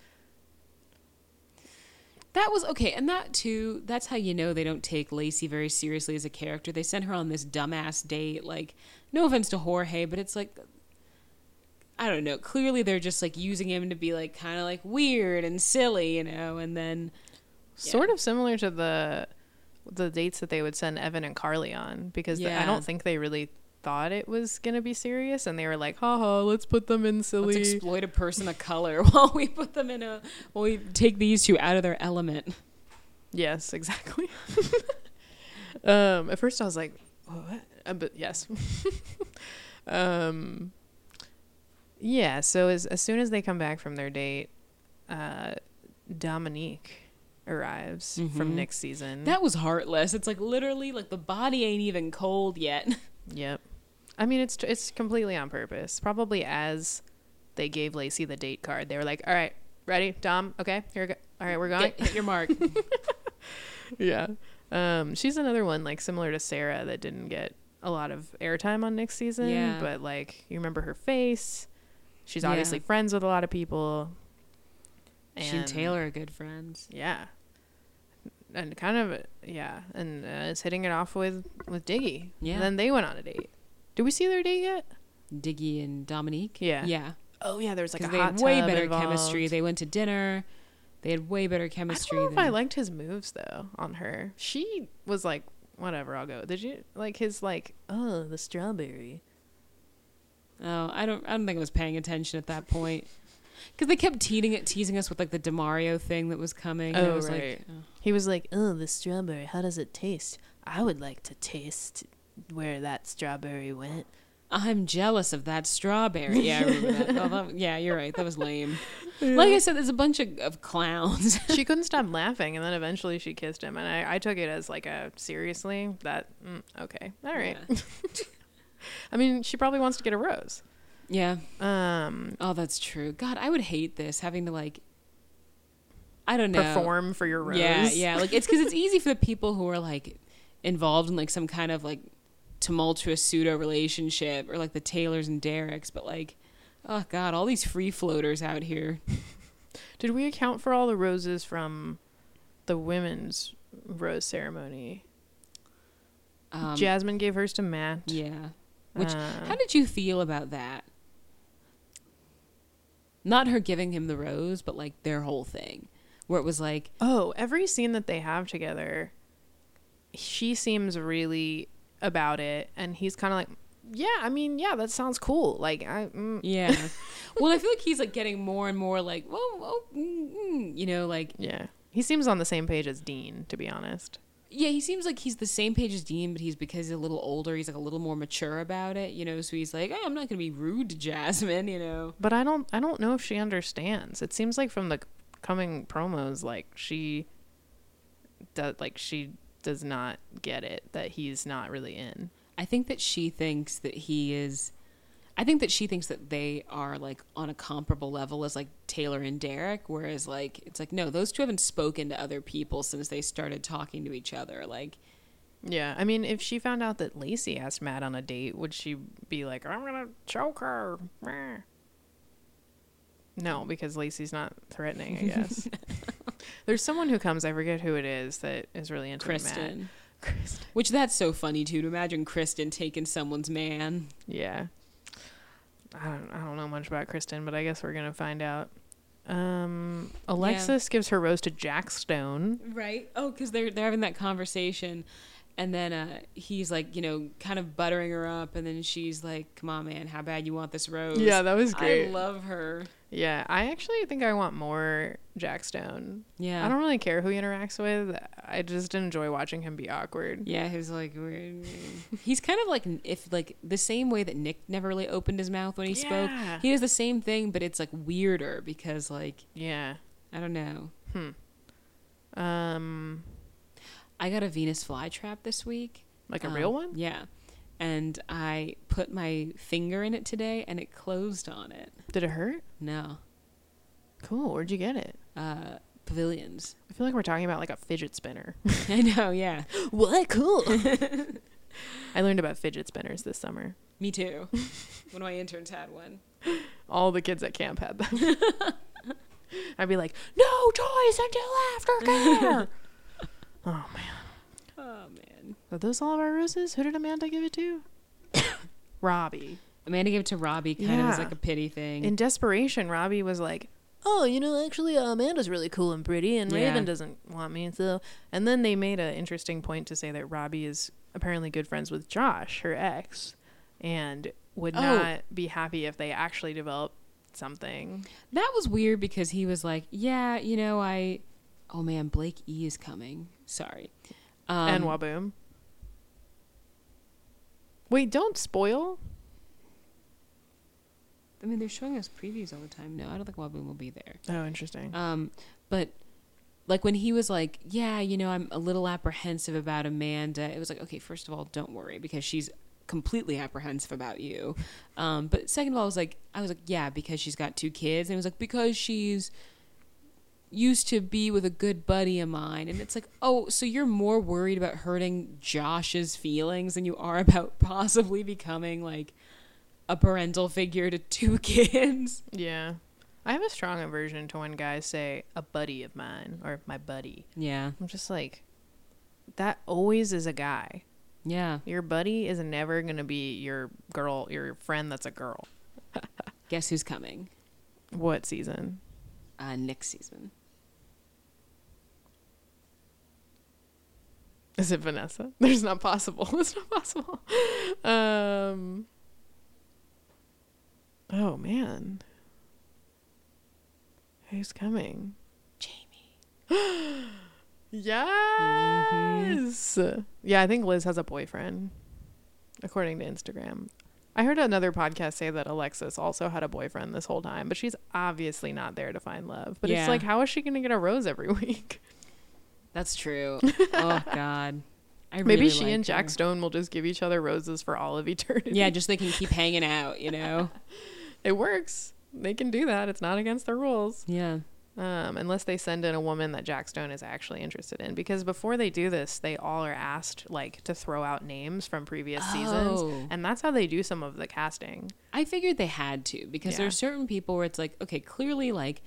Speaker 2: That was okay, and that too. That's how you know they don't take Lacey very seriously as a character. They sent her on this dumbass date. Like, no offense to Jorge, but it's like, I don't know. Clearly, they're just like using him to be like kind of like weird and silly, you know. And then
Speaker 1: Sort of similar to the the dates that they would send Evan and Carly on because the- I don't think they really thought it was gonna be serious and they were like, haha, let's put them in silly.
Speaker 2: let's exploit a person of color while we put them in a while we take these two out of their element.
Speaker 1: Yes, exactly. um, at first I was like, what? Uh, but yes. um, yeah. So as as soon as they come back from their date, uh, Dominique arrives from
Speaker 2: Mhm.
Speaker 1: next season.
Speaker 2: That was heartless. It's like literally like the body ain't even cold yet.
Speaker 1: yep. I mean, it's it's completely on purpose. Probably as they gave Lacey the date card, they were like, "All right, ready, Dom? Okay, here we go. All right, we're going."
Speaker 2: Get, hit your mark.
Speaker 1: yeah. Um, she's another one like similar to Sarah that didn't get a lot of airtime on next season.
Speaker 2: Yeah.
Speaker 1: But like you remember her face. She's
Speaker 2: Yeah.
Speaker 1: obviously friends with a lot of people.
Speaker 2: she and Taylor are good friends.
Speaker 1: Yeah. And kind of yeah, and uh, is hitting it off with with Diggy.
Speaker 2: Yeah.
Speaker 1: And then they went on a date. Did we see their date yet?
Speaker 2: Diggy and Dominique.
Speaker 1: Yeah.
Speaker 2: Yeah.
Speaker 1: Oh yeah, there was like a
Speaker 2: they
Speaker 1: hot
Speaker 2: had way
Speaker 1: tub
Speaker 2: better
Speaker 1: involved.
Speaker 2: chemistry. They went to dinner. They had way better chemistry.
Speaker 1: I
Speaker 2: chemistry.
Speaker 1: don't know if I liked his moves though on her. She was like, whatever, I'll go. Did you like his like, oh, the strawberry?
Speaker 2: Oh, I don't. I don't think I was paying attention at that point. Because they kept teasing it, teasing us with like the Demario thing that was coming. and I
Speaker 1: Oh,
Speaker 2: was
Speaker 1: right.
Speaker 2: like, oh.
Speaker 1: He was like, oh, the strawberry. How does it taste? I would like to taste where that strawberry went.
Speaker 2: I'm jealous of that strawberry. Yeah, I remember that. Oh, that- yeah, you're right. That was lame. Like I said, there's a bunch of, of clowns.
Speaker 1: she couldn't stop laughing, and then eventually she kissed him, and I, I took it as like a seriously that mm, okay, all right.
Speaker 2: Yeah.
Speaker 1: I mean, she probably wants to get a rose.
Speaker 2: yeah.
Speaker 1: Um,
Speaker 2: Oh, that's true. God, I would hate this having to like. I don't know.
Speaker 1: perform for your rose.
Speaker 2: Yeah, yeah. Like it's because it's easy for the people who are like involved in like some kind of like tumultuous pseudo relationship or like the Taylors and Dereks, but like, oh god, all these free floaters out here.
Speaker 1: Did we account for all the roses from the women's rose ceremony?
Speaker 2: Um,
Speaker 1: Jasmine gave hers to Matt.
Speaker 2: Yeah. Which
Speaker 1: Uh,
Speaker 2: how did you feel about that? Not her giving him the rose, but like their whole thing, where it was like,
Speaker 1: Oh, every scene that they have together, she seems really about it, and he's kind of like, "Yeah, I mean, yeah, that sounds cool." Like, I, mm.
Speaker 2: yeah. well, I feel like he's like getting more and more like, well, mm, mm, you know, like
Speaker 1: yeah, he seems on the same page as Dean, to be honest.
Speaker 2: Yeah, he seems like he's the same page as Dean, but he's because he's a little older. He's like a little more mature about it, you know. So he's like, oh, I'm not gonna be rude to Jasmine, you know.
Speaker 1: But I don't, I don't know if she understands. It seems like from the coming promos, like she, does, like she does not get it that he's not really in.
Speaker 2: I think that she thinks that he is. I think that she thinks that they are like on a comparable level as like Taylor and Derek, whereas like it's like no, those two haven't spoken to other people since they started talking to each other. Like,
Speaker 1: Yeah, I mean, if she found out that Lacey asked Matt on a date, would she be like, "I'm gonna choke her"? No, because Lacey's not threatening. I guess there's someone who comes. I forget who it is that is really into
Speaker 2: Kristen,
Speaker 1: Matt. Kristen.
Speaker 2: which that's so funny too to imagine Kristen taking someone's man.
Speaker 1: Yeah. I don't. I don't know much about Kristen, but I guess we're gonna find out. Um, Alexis gives her rose to Jack Stone.
Speaker 2: Right. Oh, because they're they're having that conversation, and then uh, he's like, you know, kind of buttering her up, and then she's like, "Come on, man, how bad you want this rose?"
Speaker 1: Yeah, that was great.
Speaker 2: I love her.
Speaker 1: Yeah, I actually think I want more Jack Stone.
Speaker 2: Yeah.
Speaker 1: I don't really care who he interacts with. I just enjoy watching him be awkward.
Speaker 2: Yeah, he's like weird. he's kind of like if like the same way that Nick never really opened his mouth when he spoke.
Speaker 1: Yeah.
Speaker 2: He does the same thing, but it's like weirder because like
Speaker 1: Yeah.
Speaker 2: I don't know. Hmm.
Speaker 1: Um,
Speaker 2: I got a Venus flytrap this week.
Speaker 1: like a
Speaker 2: Um,
Speaker 1: real one?
Speaker 2: Yeah. And I put my finger in it today and it closed on it.
Speaker 1: Did it hurt?
Speaker 2: No.
Speaker 1: Cool. Where'd you get it?
Speaker 2: Uh pavilions.
Speaker 1: I feel like we're talking about like a fidget spinner.
Speaker 2: I know, yeah.
Speaker 1: what? Cool. I learned about fidget spinners this summer.
Speaker 2: Me too. One of my interns had one.
Speaker 1: All the kids at camp had them. I'd be like, no toys until after care. oh. Are those all of our roses? Who did Amanda give it to? Robby.
Speaker 2: Amanda gave it to Robby kind of as like a pity thing.
Speaker 1: In desperation, Robby was like, "Oh, you know, actually, uh, Amanda's really cool and pretty, and
Speaker 2: Yeah.
Speaker 1: Raven doesn't want me." So, and then they made an interesting point to say that Robby is apparently good friends with Josh, her ex, and would
Speaker 2: Oh.
Speaker 1: not be happy if they actually developed something.
Speaker 2: That was weird because he was like, "Yeah, you know, I." Oh man, Blake E is coming. Sorry. Um,
Speaker 1: and Waboom. Wait, don't spoil.
Speaker 2: I mean, they're showing us previews all the time. No, I don't think Waboom will be there.
Speaker 1: Oh, interesting.
Speaker 2: Um, but like when he was like, "Yeah, you know, I'm a little apprehensive about Amanda." It was like, okay, first of all, don't worry because she's completely apprehensive about you. Um, but second of all, I was like, I was like, yeah, because she's got two kids, and it was like because she's used to be with a good buddy of mine and it's like oh so you're more worried about hurting josh's feelings than you are about possibly becoming like a parental figure to two kids
Speaker 1: yeah. I have a strong aversion to when guys say a buddy of mine or my buddy.
Speaker 2: yeah
Speaker 1: I'm just like, that always is a guy.
Speaker 2: yeah
Speaker 1: Your buddy is never going to be your girl, your friend that's a girl.
Speaker 2: guess who's coming
Speaker 1: What season?
Speaker 2: uh next season
Speaker 1: Is it Vanessa? There's not possible. It's not possible. Um. Oh man. Who's coming?
Speaker 2: jamie
Speaker 1: Yes. Yeah, I think Liz has a boyfriend, according to Instagram. I heard another podcast say that Alexis also had a boyfriend this whole time, but she's obviously not there to find love. But
Speaker 2: Yeah.
Speaker 1: it's like, how is she going to get a rose every week?
Speaker 2: That's true oh god I
Speaker 1: Maybe
Speaker 2: really
Speaker 1: she
Speaker 2: like
Speaker 1: and Jack
Speaker 2: her.
Speaker 1: Stone will just give each other roses for all of eternity.
Speaker 2: yeah just they can keep hanging out you know
Speaker 1: it works. They can do that. It's not against the rules.
Speaker 2: yeah
Speaker 1: Um, unless they send in a woman that Jack Stone is actually interested in. Because before they do this, they all are asked like to throw out names from previous
Speaker 2: Oh.
Speaker 1: seasons. And that's how they do some of the casting.
Speaker 2: I figured they had to because
Speaker 1: Yeah.
Speaker 2: there's certain people where it's like, okay, clearly, like,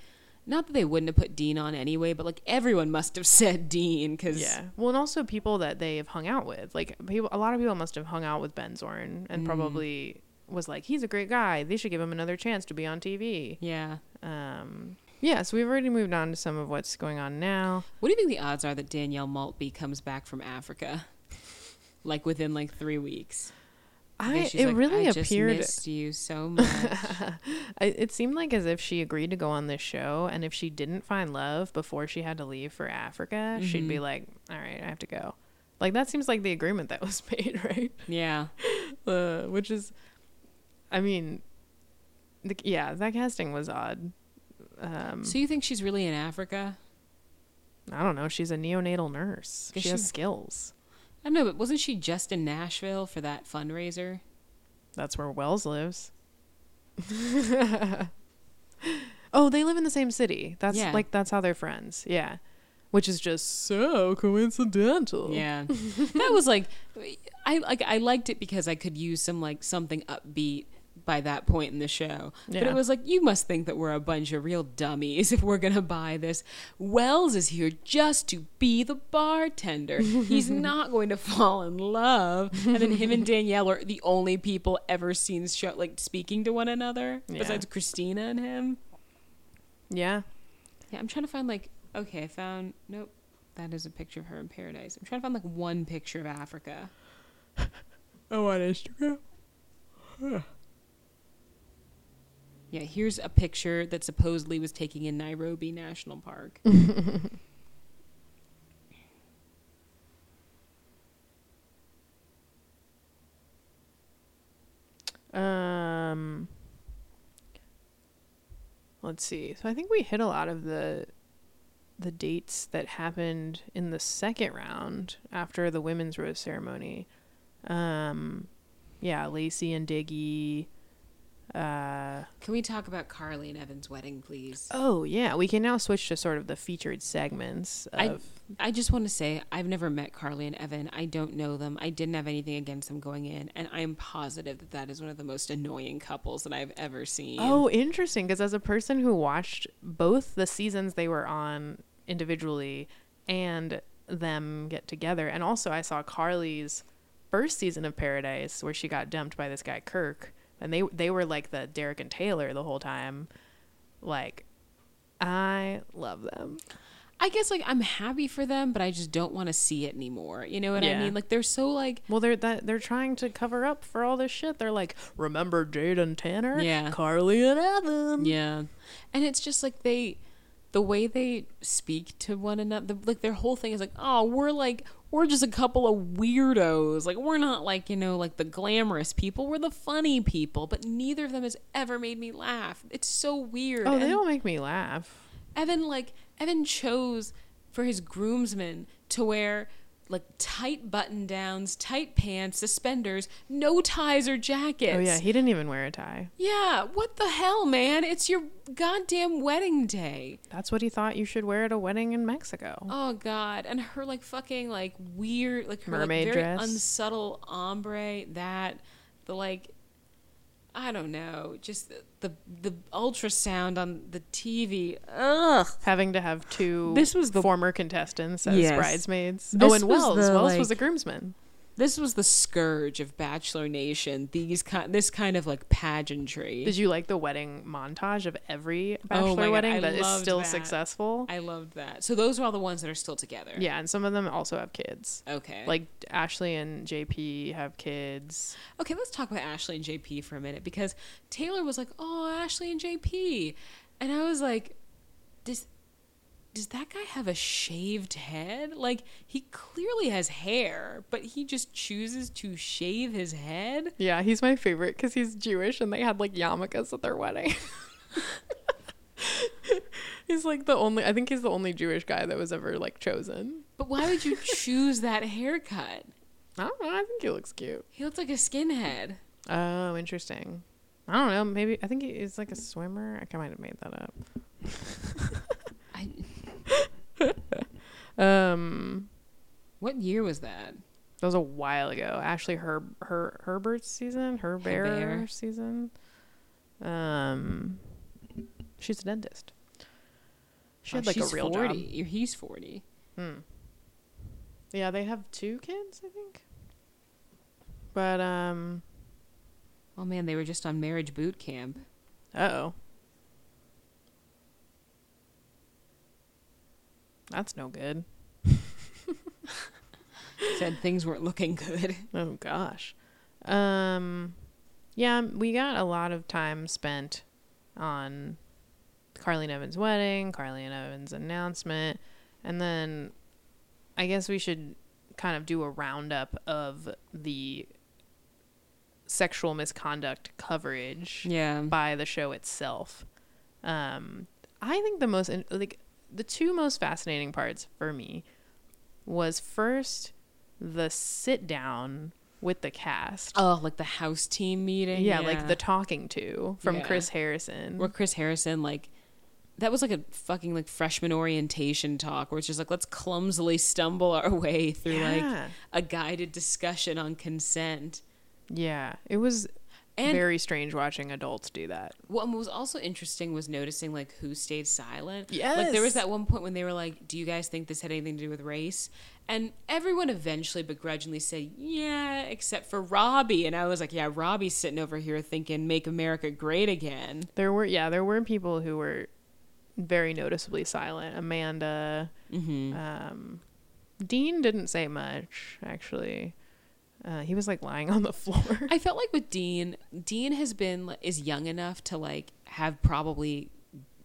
Speaker 2: not that they wouldn't have put Dean on anyway, but like everyone must have said Dean because
Speaker 1: Yeah. Well, and also people that they've hung out with. Like people, a lot of people must have hung out with Ben Zorn and probably was like, he's a great guy. They should give him another chance to be on TV.
Speaker 2: yeah.
Speaker 1: Um, yeah. So we've already moved on to some of what's going on now.
Speaker 2: What do you think the odds are that Danielle Maltby comes back from Africa, like within like three weeks?
Speaker 1: I, it
Speaker 2: like,
Speaker 1: really
Speaker 2: I just
Speaker 1: appeared.
Speaker 2: missed you so much.
Speaker 1: I, it seemed like as if she agreed to go on this show, and if she didn't find love before she had to leave for Africa, she'd be like, "All right, I have to go." Like that seems like the agreement that was made, right?
Speaker 2: yeah,
Speaker 1: Uh, which is, I mean, the, yeah, that casting was odd. Um,
Speaker 2: so you think she's really in Africa?
Speaker 1: I don't know. She's a neonatal nurse.
Speaker 2: Is
Speaker 1: She has
Speaker 2: she?
Speaker 1: skills.
Speaker 2: I don't know, but wasn't she just in Nashville for that fundraiser?
Speaker 1: That's where Wells lives. oh, they live in the same city. That's
Speaker 2: Yeah.
Speaker 1: like that's how they're friends. Yeah. Which is just so coincidental.
Speaker 2: Yeah, that was like, I like I liked it because I could use some like something upbeat by that point in the show. But it was like you must think that we're a bunch of real dummies if we're gonna buy this. Wells is here just to be the bartender. He's not going to fall in love. And then him and Danielle are the only people ever seen show like speaking to one another
Speaker 1: Yeah.
Speaker 2: besides Christina and him.
Speaker 1: Yeah.
Speaker 2: Yeah, I'm trying to find like okay, I found nope. That is a picture of her in paradise. I'm trying to find like one picture of Africa.
Speaker 1: Oh, on Instagram.
Speaker 2: Yeah, here's a picture that supposedly was taken in Nairobi National Park.
Speaker 1: Um, let's see. So I think we hit a lot of the the dates that happened in the second round after the women's rose ceremony. Um, yeah, Lacey and Diggy. Uh,
Speaker 2: Can we talk about Carly and Evan's wedding, please?
Speaker 1: oh yeah, we can now switch to sort of the featured segments
Speaker 2: I- I just want to say I've never met Carly and Evan. I don't know them. I didn't have anything against them going in, and I am positive that that is one of the most annoying couples that I've ever seen.
Speaker 1: Oh, interesting. Because as a person who watched both the seasons they were on individually and them get together, and also I saw Carly's first season of Paradise where she got dumped by this guy Kirk, and they they were like the Derek and Taylor the whole time. Like, I love them.
Speaker 2: I guess like I'm happy for them, but I just don't want to see it anymore. You know what I mean? Like they're so like
Speaker 1: Well, they're that they're trying to cover up for all this shit. They're like, remember Jade and Tanner?
Speaker 2: Yeah.
Speaker 1: Carly and Evan.
Speaker 2: Yeah. And it's just like they the way they speak to one another like their whole thing is like, "Oh, we're like we're just a couple of weirdos. Like we're not like, you know, like the glamorous people. We're the funny people." But neither of them has ever made me laugh. It's so weird.
Speaker 1: Oh, they
Speaker 2: And
Speaker 1: don't make me laugh.
Speaker 2: Evan like Evan chose for his groomsmen to wear like tight button downs, tight pants, suspenders, no ties or jackets.
Speaker 1: Oh yeah, he didn't even wear a tie.
Speaker 2: Yeah, what the hell, man? It's your goddamn wedding day.
Speaker 1: That's what he thought you should wear at a wedding in Mexico.
Speaker 2: Oh god, and her like fucking like weird like her
Speaker 1: Mermaid
Speaker 2: like, very
Speaker 1: dress.
Speaker 2: unsubtle ombre that the like I don't know, just the the, the ultrasound on the TV. Ugh.
Speaker 1: having to have two
Speaker 2: This was the-
Speaker 1: former contestants as
Speaker 2: Yes.
Speaker 1: bridesmaids.
Speaker 2: This
Speaker 1: oh, and
Speaker 2: was
Speaker 1: Wells.
Speaker 2: the,
Speaker 1: Wells was a
Speaker 2: like-
Speaker 1: groomsman.
Speaker 2: This was the scourge of Bachelor Nation. These kind this kind of like pageantry.
Speaker 1: Did you like the wedding montage of every
Speaker 2: Oh
Speaker 1: bachelor
Speaker 2: God,
Speaker 1: wedding that is still
Speaker 2: that.
Speaker 1: successful?
Speaker 2: I loved that. So those are all the ones that are still together.
Speaker 1: yeah, and some of them also have kids.
Speaker 2: Okay.
Speaker 1: Like Ashley and JP have kids.
Speaker 2: Okay, let's talk about Ashley and JP for a minute because Taylor was like, "Oh, Ashley and JP," and I was like, "Does does that guy have a shaved head? Like he clearly has hair, but he just chooses to shave his head."
Speaker 1: Yeah, he's my favorite because he's Jewish and they had like yarmulkes at their wedding. he's like the only, I think he's the only Jewish guy that was ever like chosen.
Speaker 2: But why would you choose that haircut?
Speaker 1: I don't know. I think he looks cute.
Speaker 2: He looks like a skinhead.
Speaker 1: Oh, interesting. I don't know. Maybe I think he's like a swimmer. I might have made that up.
Speaker 2: I,
Speaker 1: Um,
Speaker 2: what year was that?
Speaker 1: that was a while ago. Ashley Her her Herbert's season, her bear
Speaker 2: Herbert.
Speaker 1: season. Um, she's a dentist. She
Speaker 2: Oh,
Speaker 1: had like a real
Speaker 2: 40.
Speaker 1: job.
Speaker 2: He's 40.
Speaker 1: Hmm. Yeah, they have two kids, I think. But um,
Speaker 2: Oh man, they were just on marriage boot camp.
Speaker 1: uh oh. That's no good.
Speaker 2: Said things weren't looking good.
Speaker 1: Oh gosh. Um yeah, we got a lot of time spent on Carly and Evan's wedding, Carly and Evan's announcement, and then I guess we should kind of do a roundup of the sexual misconduct coverage
Speaker 2: Yeah.
Speaker 1: by the show itself. Um, I think the most in- like the two most fascinating parts for me was first the sit down with the cast.
Speaker 2: Oh, like the house team meeting.
Speaker 1: yeah, like the talking to from
Speaker 2: Yeah.
Speaker 1: Chris Harrison.
Speaker 2: where Chris Harrison like that was like a fucking like freshman orientation talk where it's just like let's clumsily stumble our way through like a guided discussion on consent.
Speaker 1: yeah, it was
Speaker 2: And
Speaker 1: very strange watching adults do that.
Speaker 2: what was also interesting was noticing like who stayed silent. Yes. Like there was that one point when they were like, "Do you guys think this had anything to do with race?" And everyone eventually begrudgingly said, "Yeah," except for Robby. And I was like, "Yeah, Robby's sitting over here thinking make America great again."
Speaker 1: There were yeah, there were people who were very noticeably silent. Amanda,
Speaker 2: Mm-hmm.
Speaker 1: um, Dean didn't say much actually. Uh, he was like lying on the floor.
Speaker 2: I felt like with Dean, Dean has been is young enough to like have probably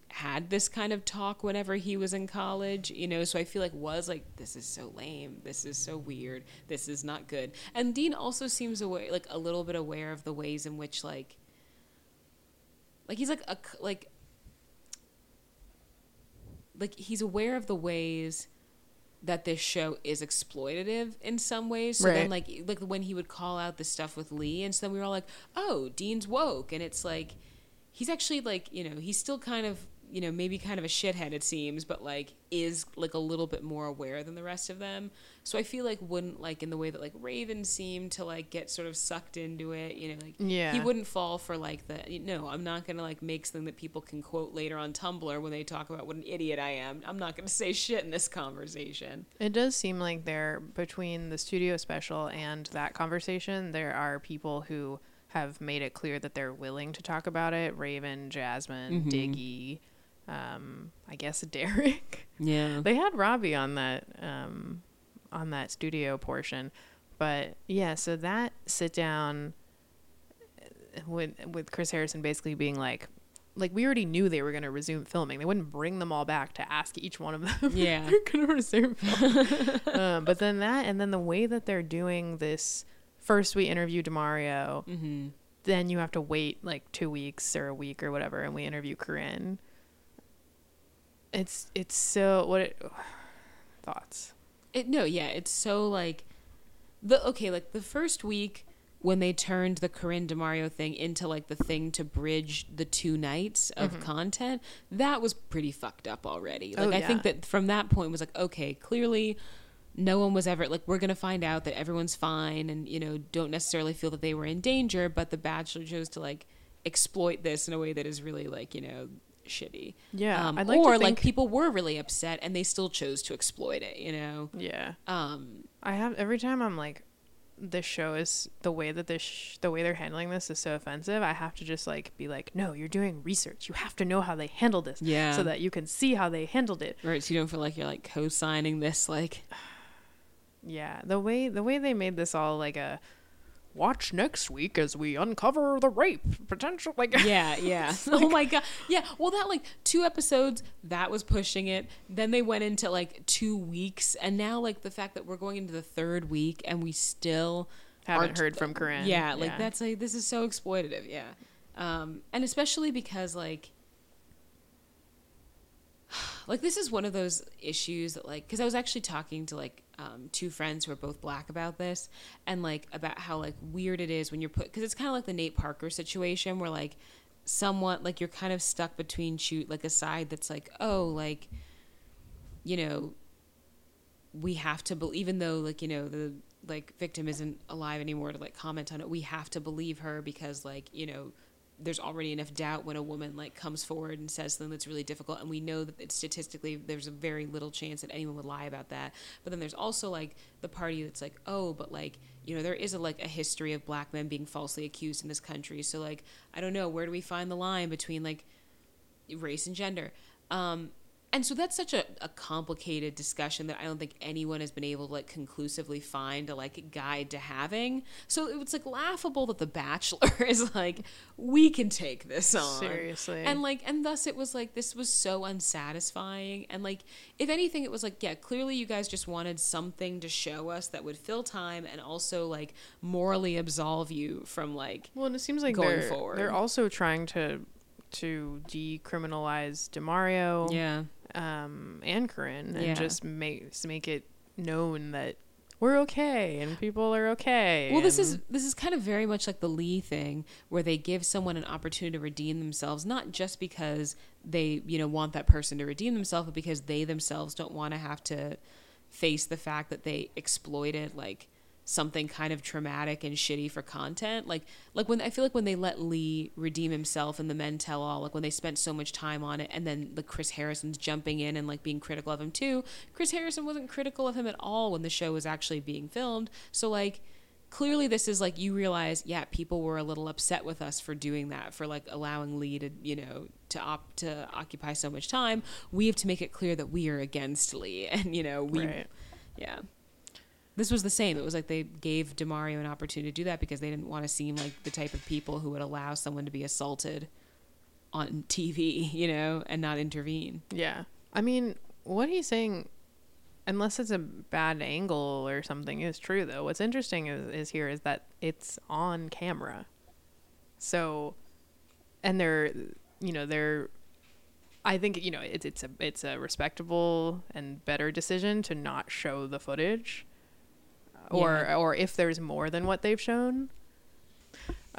Speaker 2: had this kind of talk whenever he was in college, you know, so I feel like was like this is so lame, this is so weird, this is not good. And Dean also seems aware like a little bit aware of the ways in which like like he's like a like like he's aware of the ways that this show is exploitative in some ways. So then like like when he would call out the stuff with Lee and so then we were all like, "Oh, Dean's woke." And it's like he's actually like, you know, he's still kind of, you know, maybe kind of a shithead it seems, but like is like a little bit more aware than the rest of them. So I feel like wouldn't like in the way that like Raven seemed to like get sort of sucked into it, you know, like
Speaker 1: Yeah.
Speaker 2: he wouldn't fall for like the you no, I'm not going to like make something that people can quote later on Tumblr when they talk about what an idiot I am. I'm not going to say shit in this conversation.
Speaker 1: It does seem like there between the studio special and that conversation, there are people who have made it clear that they're willing to talk about it. Raven, Jasmine, mm-hmm. Diggy, um, I guess Derek.
Speaker 2: Yeah.
Speaker 1: they had Robby on that um, on that studio portion, but yeah. So that sit down uh, with with Chris Harrison basically being like. Like we already knew they were going to resume filming. They wouldn't bring them all back to ask each one of them.
Speaker 2: Yeah.
Speaker 1: they're going to resume filming. um, but then that, and then the way that they're doing this. First, we interview Demario.
Speaker 2: Mm-hmm.
Speaker 1: Then you have to wait like two weeks or a week or whatever, and we interview Corinne. It's it's so what it, thoughts.
Speaker 2: It no, yeah, it's so like the okay, like the first week when they turned the Corinne DeMario thing into like the thing to bridge the two nights of
Speaker 1: Mm-hmm.
Speaker 2: content, that was pretty fucked up already. Like
Speaker 1: Oh,
Speaker 2: I think that from that point was like, okay, clearly no one was ever like we're gonna find out that everyone's fine and you know don't necessarily feel that they were in danger, but the Bachelor chose to like exploit this in a way that is really like you know shitty.
Speaker 1: Yeah,
Speaker 2: um,
Speaker 1: like
Speaker 2: or like people were really upset and they still chose to exploit it. You know.
Speaker 1: Yeah,
Speaker 2: Um,
Speaker 1: I have every time I'm like, this show is the way that this sh- the way they're handling this is so offensive. I have to just like be like, no, you're doing research. You have to know how they handled this,
Speaker 2: Yeah.
Speaker 1: so that you can see how they handled it.
Speaker 2: right, so you don't feel like you're like co-signing this, like
Speaker 1: Yeah, the way the way they made this all like a watch next week as we uncover the rape potential. Like
Speaker 2: yeah, yeah. oh my god, yeah. Well, that like two episodes that was pushing it. Then they went into like two weeks, and now like the fact that we're going into the third week and we still
Speaker 1: haven't heard from Corinne.
Speaker 2: Yeah, like that's like this is so exploitative. Yeah, um, and especially because like. Like this is one of those issues that like because I was actually talking to like um, two friends who are both black about this and like about how like weird it is when you're put because it's kind of like the Nate Parker situation where like somewhat like you're kind of stuck between shoot like a side that's like oh like you know we have to believe even though like you know the like victim isn't alive anymore to like comment on it we have to believe her because like you know there's already enough doubt when a woman like comes forward and says something that's really difficult and we know that statistically there's a very little chance that anyone would lie about that but then there's also like the party that's like oh but like you know there is a like a history of black men being falsely accused in this country so like i don't know where do we find the line between like race and gender. Um, and so that's such a, a complicated discussion that I don't think anyone has been able to like conclusively find a like guide to having. So it's like laughable that The Bachelor is like, we can take this on.
Speaker 1: Seriously.
Speaker 2: And like and thus it was like this was so unsatisfying. And like if anything it was like, yeah, clearly you guys just wanted something to show us that would fill time and also like morally absolve you from like
Speaker 1: Well, and it seems like
Speaker 2: going
Speaker 1: they're
Speaker 2: forward.
Speaker 1: they're also trying to to decriminalize Demario
Speaker 2: Yeah.
Speaker 1: Um, and Corinne and
Speaker 2: Yeah.
Speaker 1: just make make it known that we're okay and people are okay.
Speaker 2: Well, this is this is kind of very much like the Lee thing, where they give someone an opportunity to redeem themselves, not just because they you know want that person to redeem themselves, but because they themselves don't want to have to face the fact that they exploited like something kind of traumatic and shitty for content. Like like when I feel like when they let Lee redeem himself and the Men Tell All, like when they spent so much time on it, and then the Chris Harrison's jumping in and like being critical of him too. Chris Harrison wasn't critical of him at all when the show was actually being filmed. So like clearly this is like you realize yeah people were a little upset with us for doing that for like allowing lee to you know to opt to occupy so much time we have to make it clear that we are against lee and you know we
Speaker 1: Right.
Speaker 2: yeah this was the same it was like they gave demario an opportunity to do that because they didn't want to seem like the type of people who would allow someone to be assaulted on TV, you know, and not intervene.
Speaker 1: Yeah. I mean, what he's saying, unless it's a bad angle or something, is true, though. What's interesting is, is here is that it's on camera. So, and they're, you know, they're, I think, you know, it's, it's a, it's a respectable and better decision to not show the footage. Or,
Speaker 2: Yeah.
Speaker 1: or if there's more than what they've shown.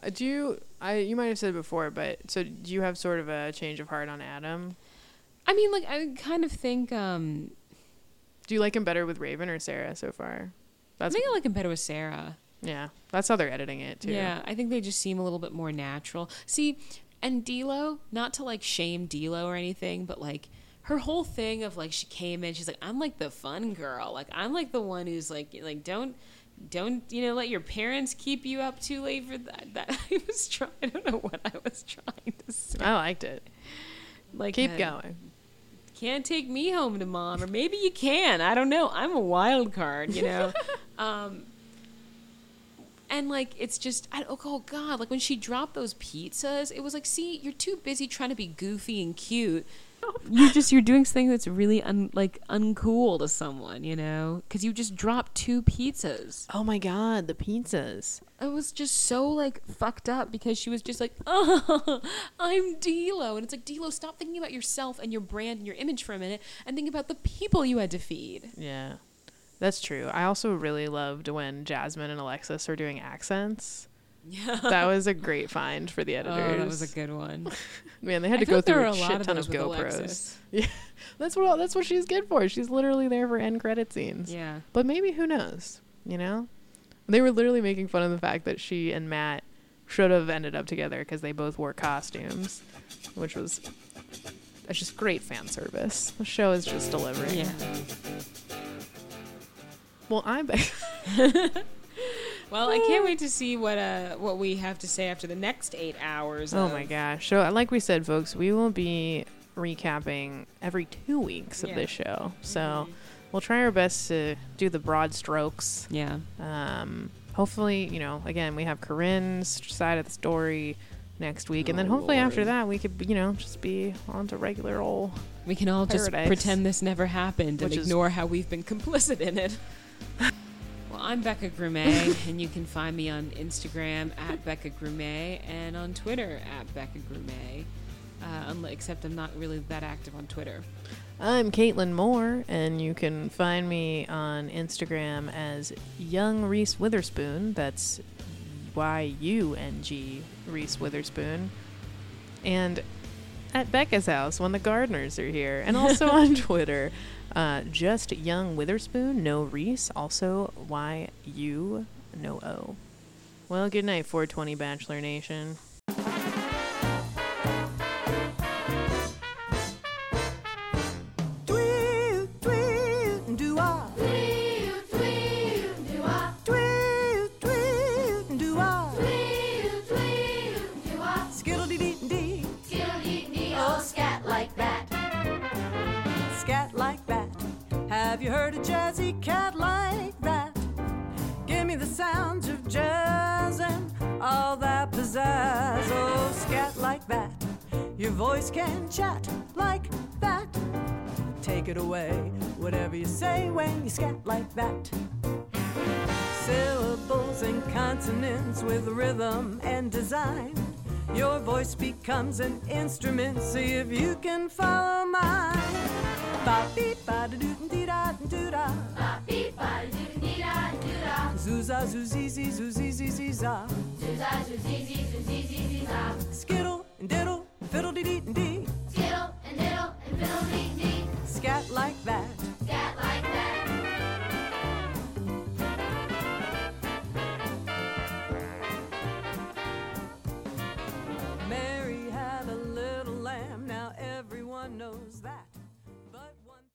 Speaker 1: Uh, do you, I, you might have said before, but so do you have sort of a change of heart on Adam?
Speaker 2: I mean, like I kind of think um
Speaker 1: Do you like him better with Raven or Sarah so far? That's I
Speaker 2: think I like him better with Sarah.
Speaker 1: yeah. That's how they're editing it too.
Speaker 2: Yeah, I think they just seem a little bit more natural. See, and D'Lo, not to like shame D'Lo or anything, but like her whole thing of like she came in, she's like, I'm like the fun girl. Like I'm like the one who's like like don't don't you know let your parents keep you up too late for that. That I was trying. I don't know what I was trying to say.
Speaker 1: I liked it.
Speaker 2: Like
Speaker 1: Keep
Speaker 2: uh,
Speaker 1: going.
Speaker 2: can't take me home to mom or maybe you can i don't know i'm a wild card you know um and like it's just I, oh, oh god like when she dropped those pizzas it was like see you're too busy trying to be goofy and cute you just you're doing something that's really un, like uncool to someone you know because you just dropped two pizzas
Speaker 1: Oh my god, the pizzas.
Speaker 2: it was just so like fucked up because she was just like, oh, I'm D'Lo, and it's like D'Lo, stop thinking about yourself and your brand and your image for a minute, and think about the people you had to feed.
Speaker 1: Yeah. That's true. I also really loved when Jasmine and Alexis were doing accents.
Speaker 2: Yeah,
Speaker 1: That was a great find for the editors.
Speaker 2: oh, that was a good one.
Speaker 1: Man, they had
Speaker 2: I
Speaker 1: to go through a shit
Speaker 2: of
Speaker 1: ton of
Speaker 2: those
Speaker 1: GoPros.
Speaker 2: Alexis.
Speaker 1: Yeah. That's what that's what she's good for. She's literally there for end credit scenes.
Speaker 2: Yeah,
Speaker 1: But maybe who knows, you know? They were literally making fun of the fact that she and Matt should have ended up together because they both wore costumes, which was it's just great fan service. The show is just delivering.
Speaker 2: yeah.
Speaker 1: Well, I bet.
Speaker 2: Well, I can't wait to see what uh what we have to say after the next eight hours.
Speaker 1: oh
Speaker 2: of-
Speaker 1: my gosh. So, like we said, folks, we will be recapping every two weeks of
Speaker 2: Yeah.
Speaker 1: this show. So, we'll try our best to do the broad strokes.
Speaker 2: Yeah,
Speaker 1: Um, hopefully, you know, again, we have Corinne's side of the story next week, and then
Speaker 2: Oh,
Speaker 1: hopefully after
Speaker 2: Lord.
Speaker 1: that we could, you know, just be on to regular old.
Speaker 2: we can all just
Speaker 1: Paradise.
Speaker 2: pretend this never happened and
Speaker 1: is-
Speaker 2: ignore how we've been complicit in it. Well, I'm Becca Grumet, and you can find me on Instagram at Becca Grumet and on Twitter at Becca Grumet. Uh, except I'm not really that active on Twitter.
Speaker 1: I'm Caitlin Moore, and you can find me on Instagram as Young Reese Witherspoon. That's Y U N G Reese Witherspoon. And at Becca's house when the gardeners are here, and also on Twitter, uh, just Young Witherspoon, no Reese, also Y U, no O. Well, good night, 420 Bachelor Nation.
Speaker 3: When you scat like that. Syllables and consonants with rhythm and design. Your voice becomes an instrument. See if you can follow mine. Ba beep ba da doo dee da doo da.
Speaker 4: Ba beep, ba doo dee da doo da.
Speaker 3: Zooza zoozizi zoozizi ziza.
Speaker 4: Zooza, zoozizi, zoozizi, zooza.
Speaker 3: Skittle and diddle, fiddle dee dee dee
Speaker 4: fiddle and fiddle dee dee. Scat like that.
Speaker 3: Scat like that.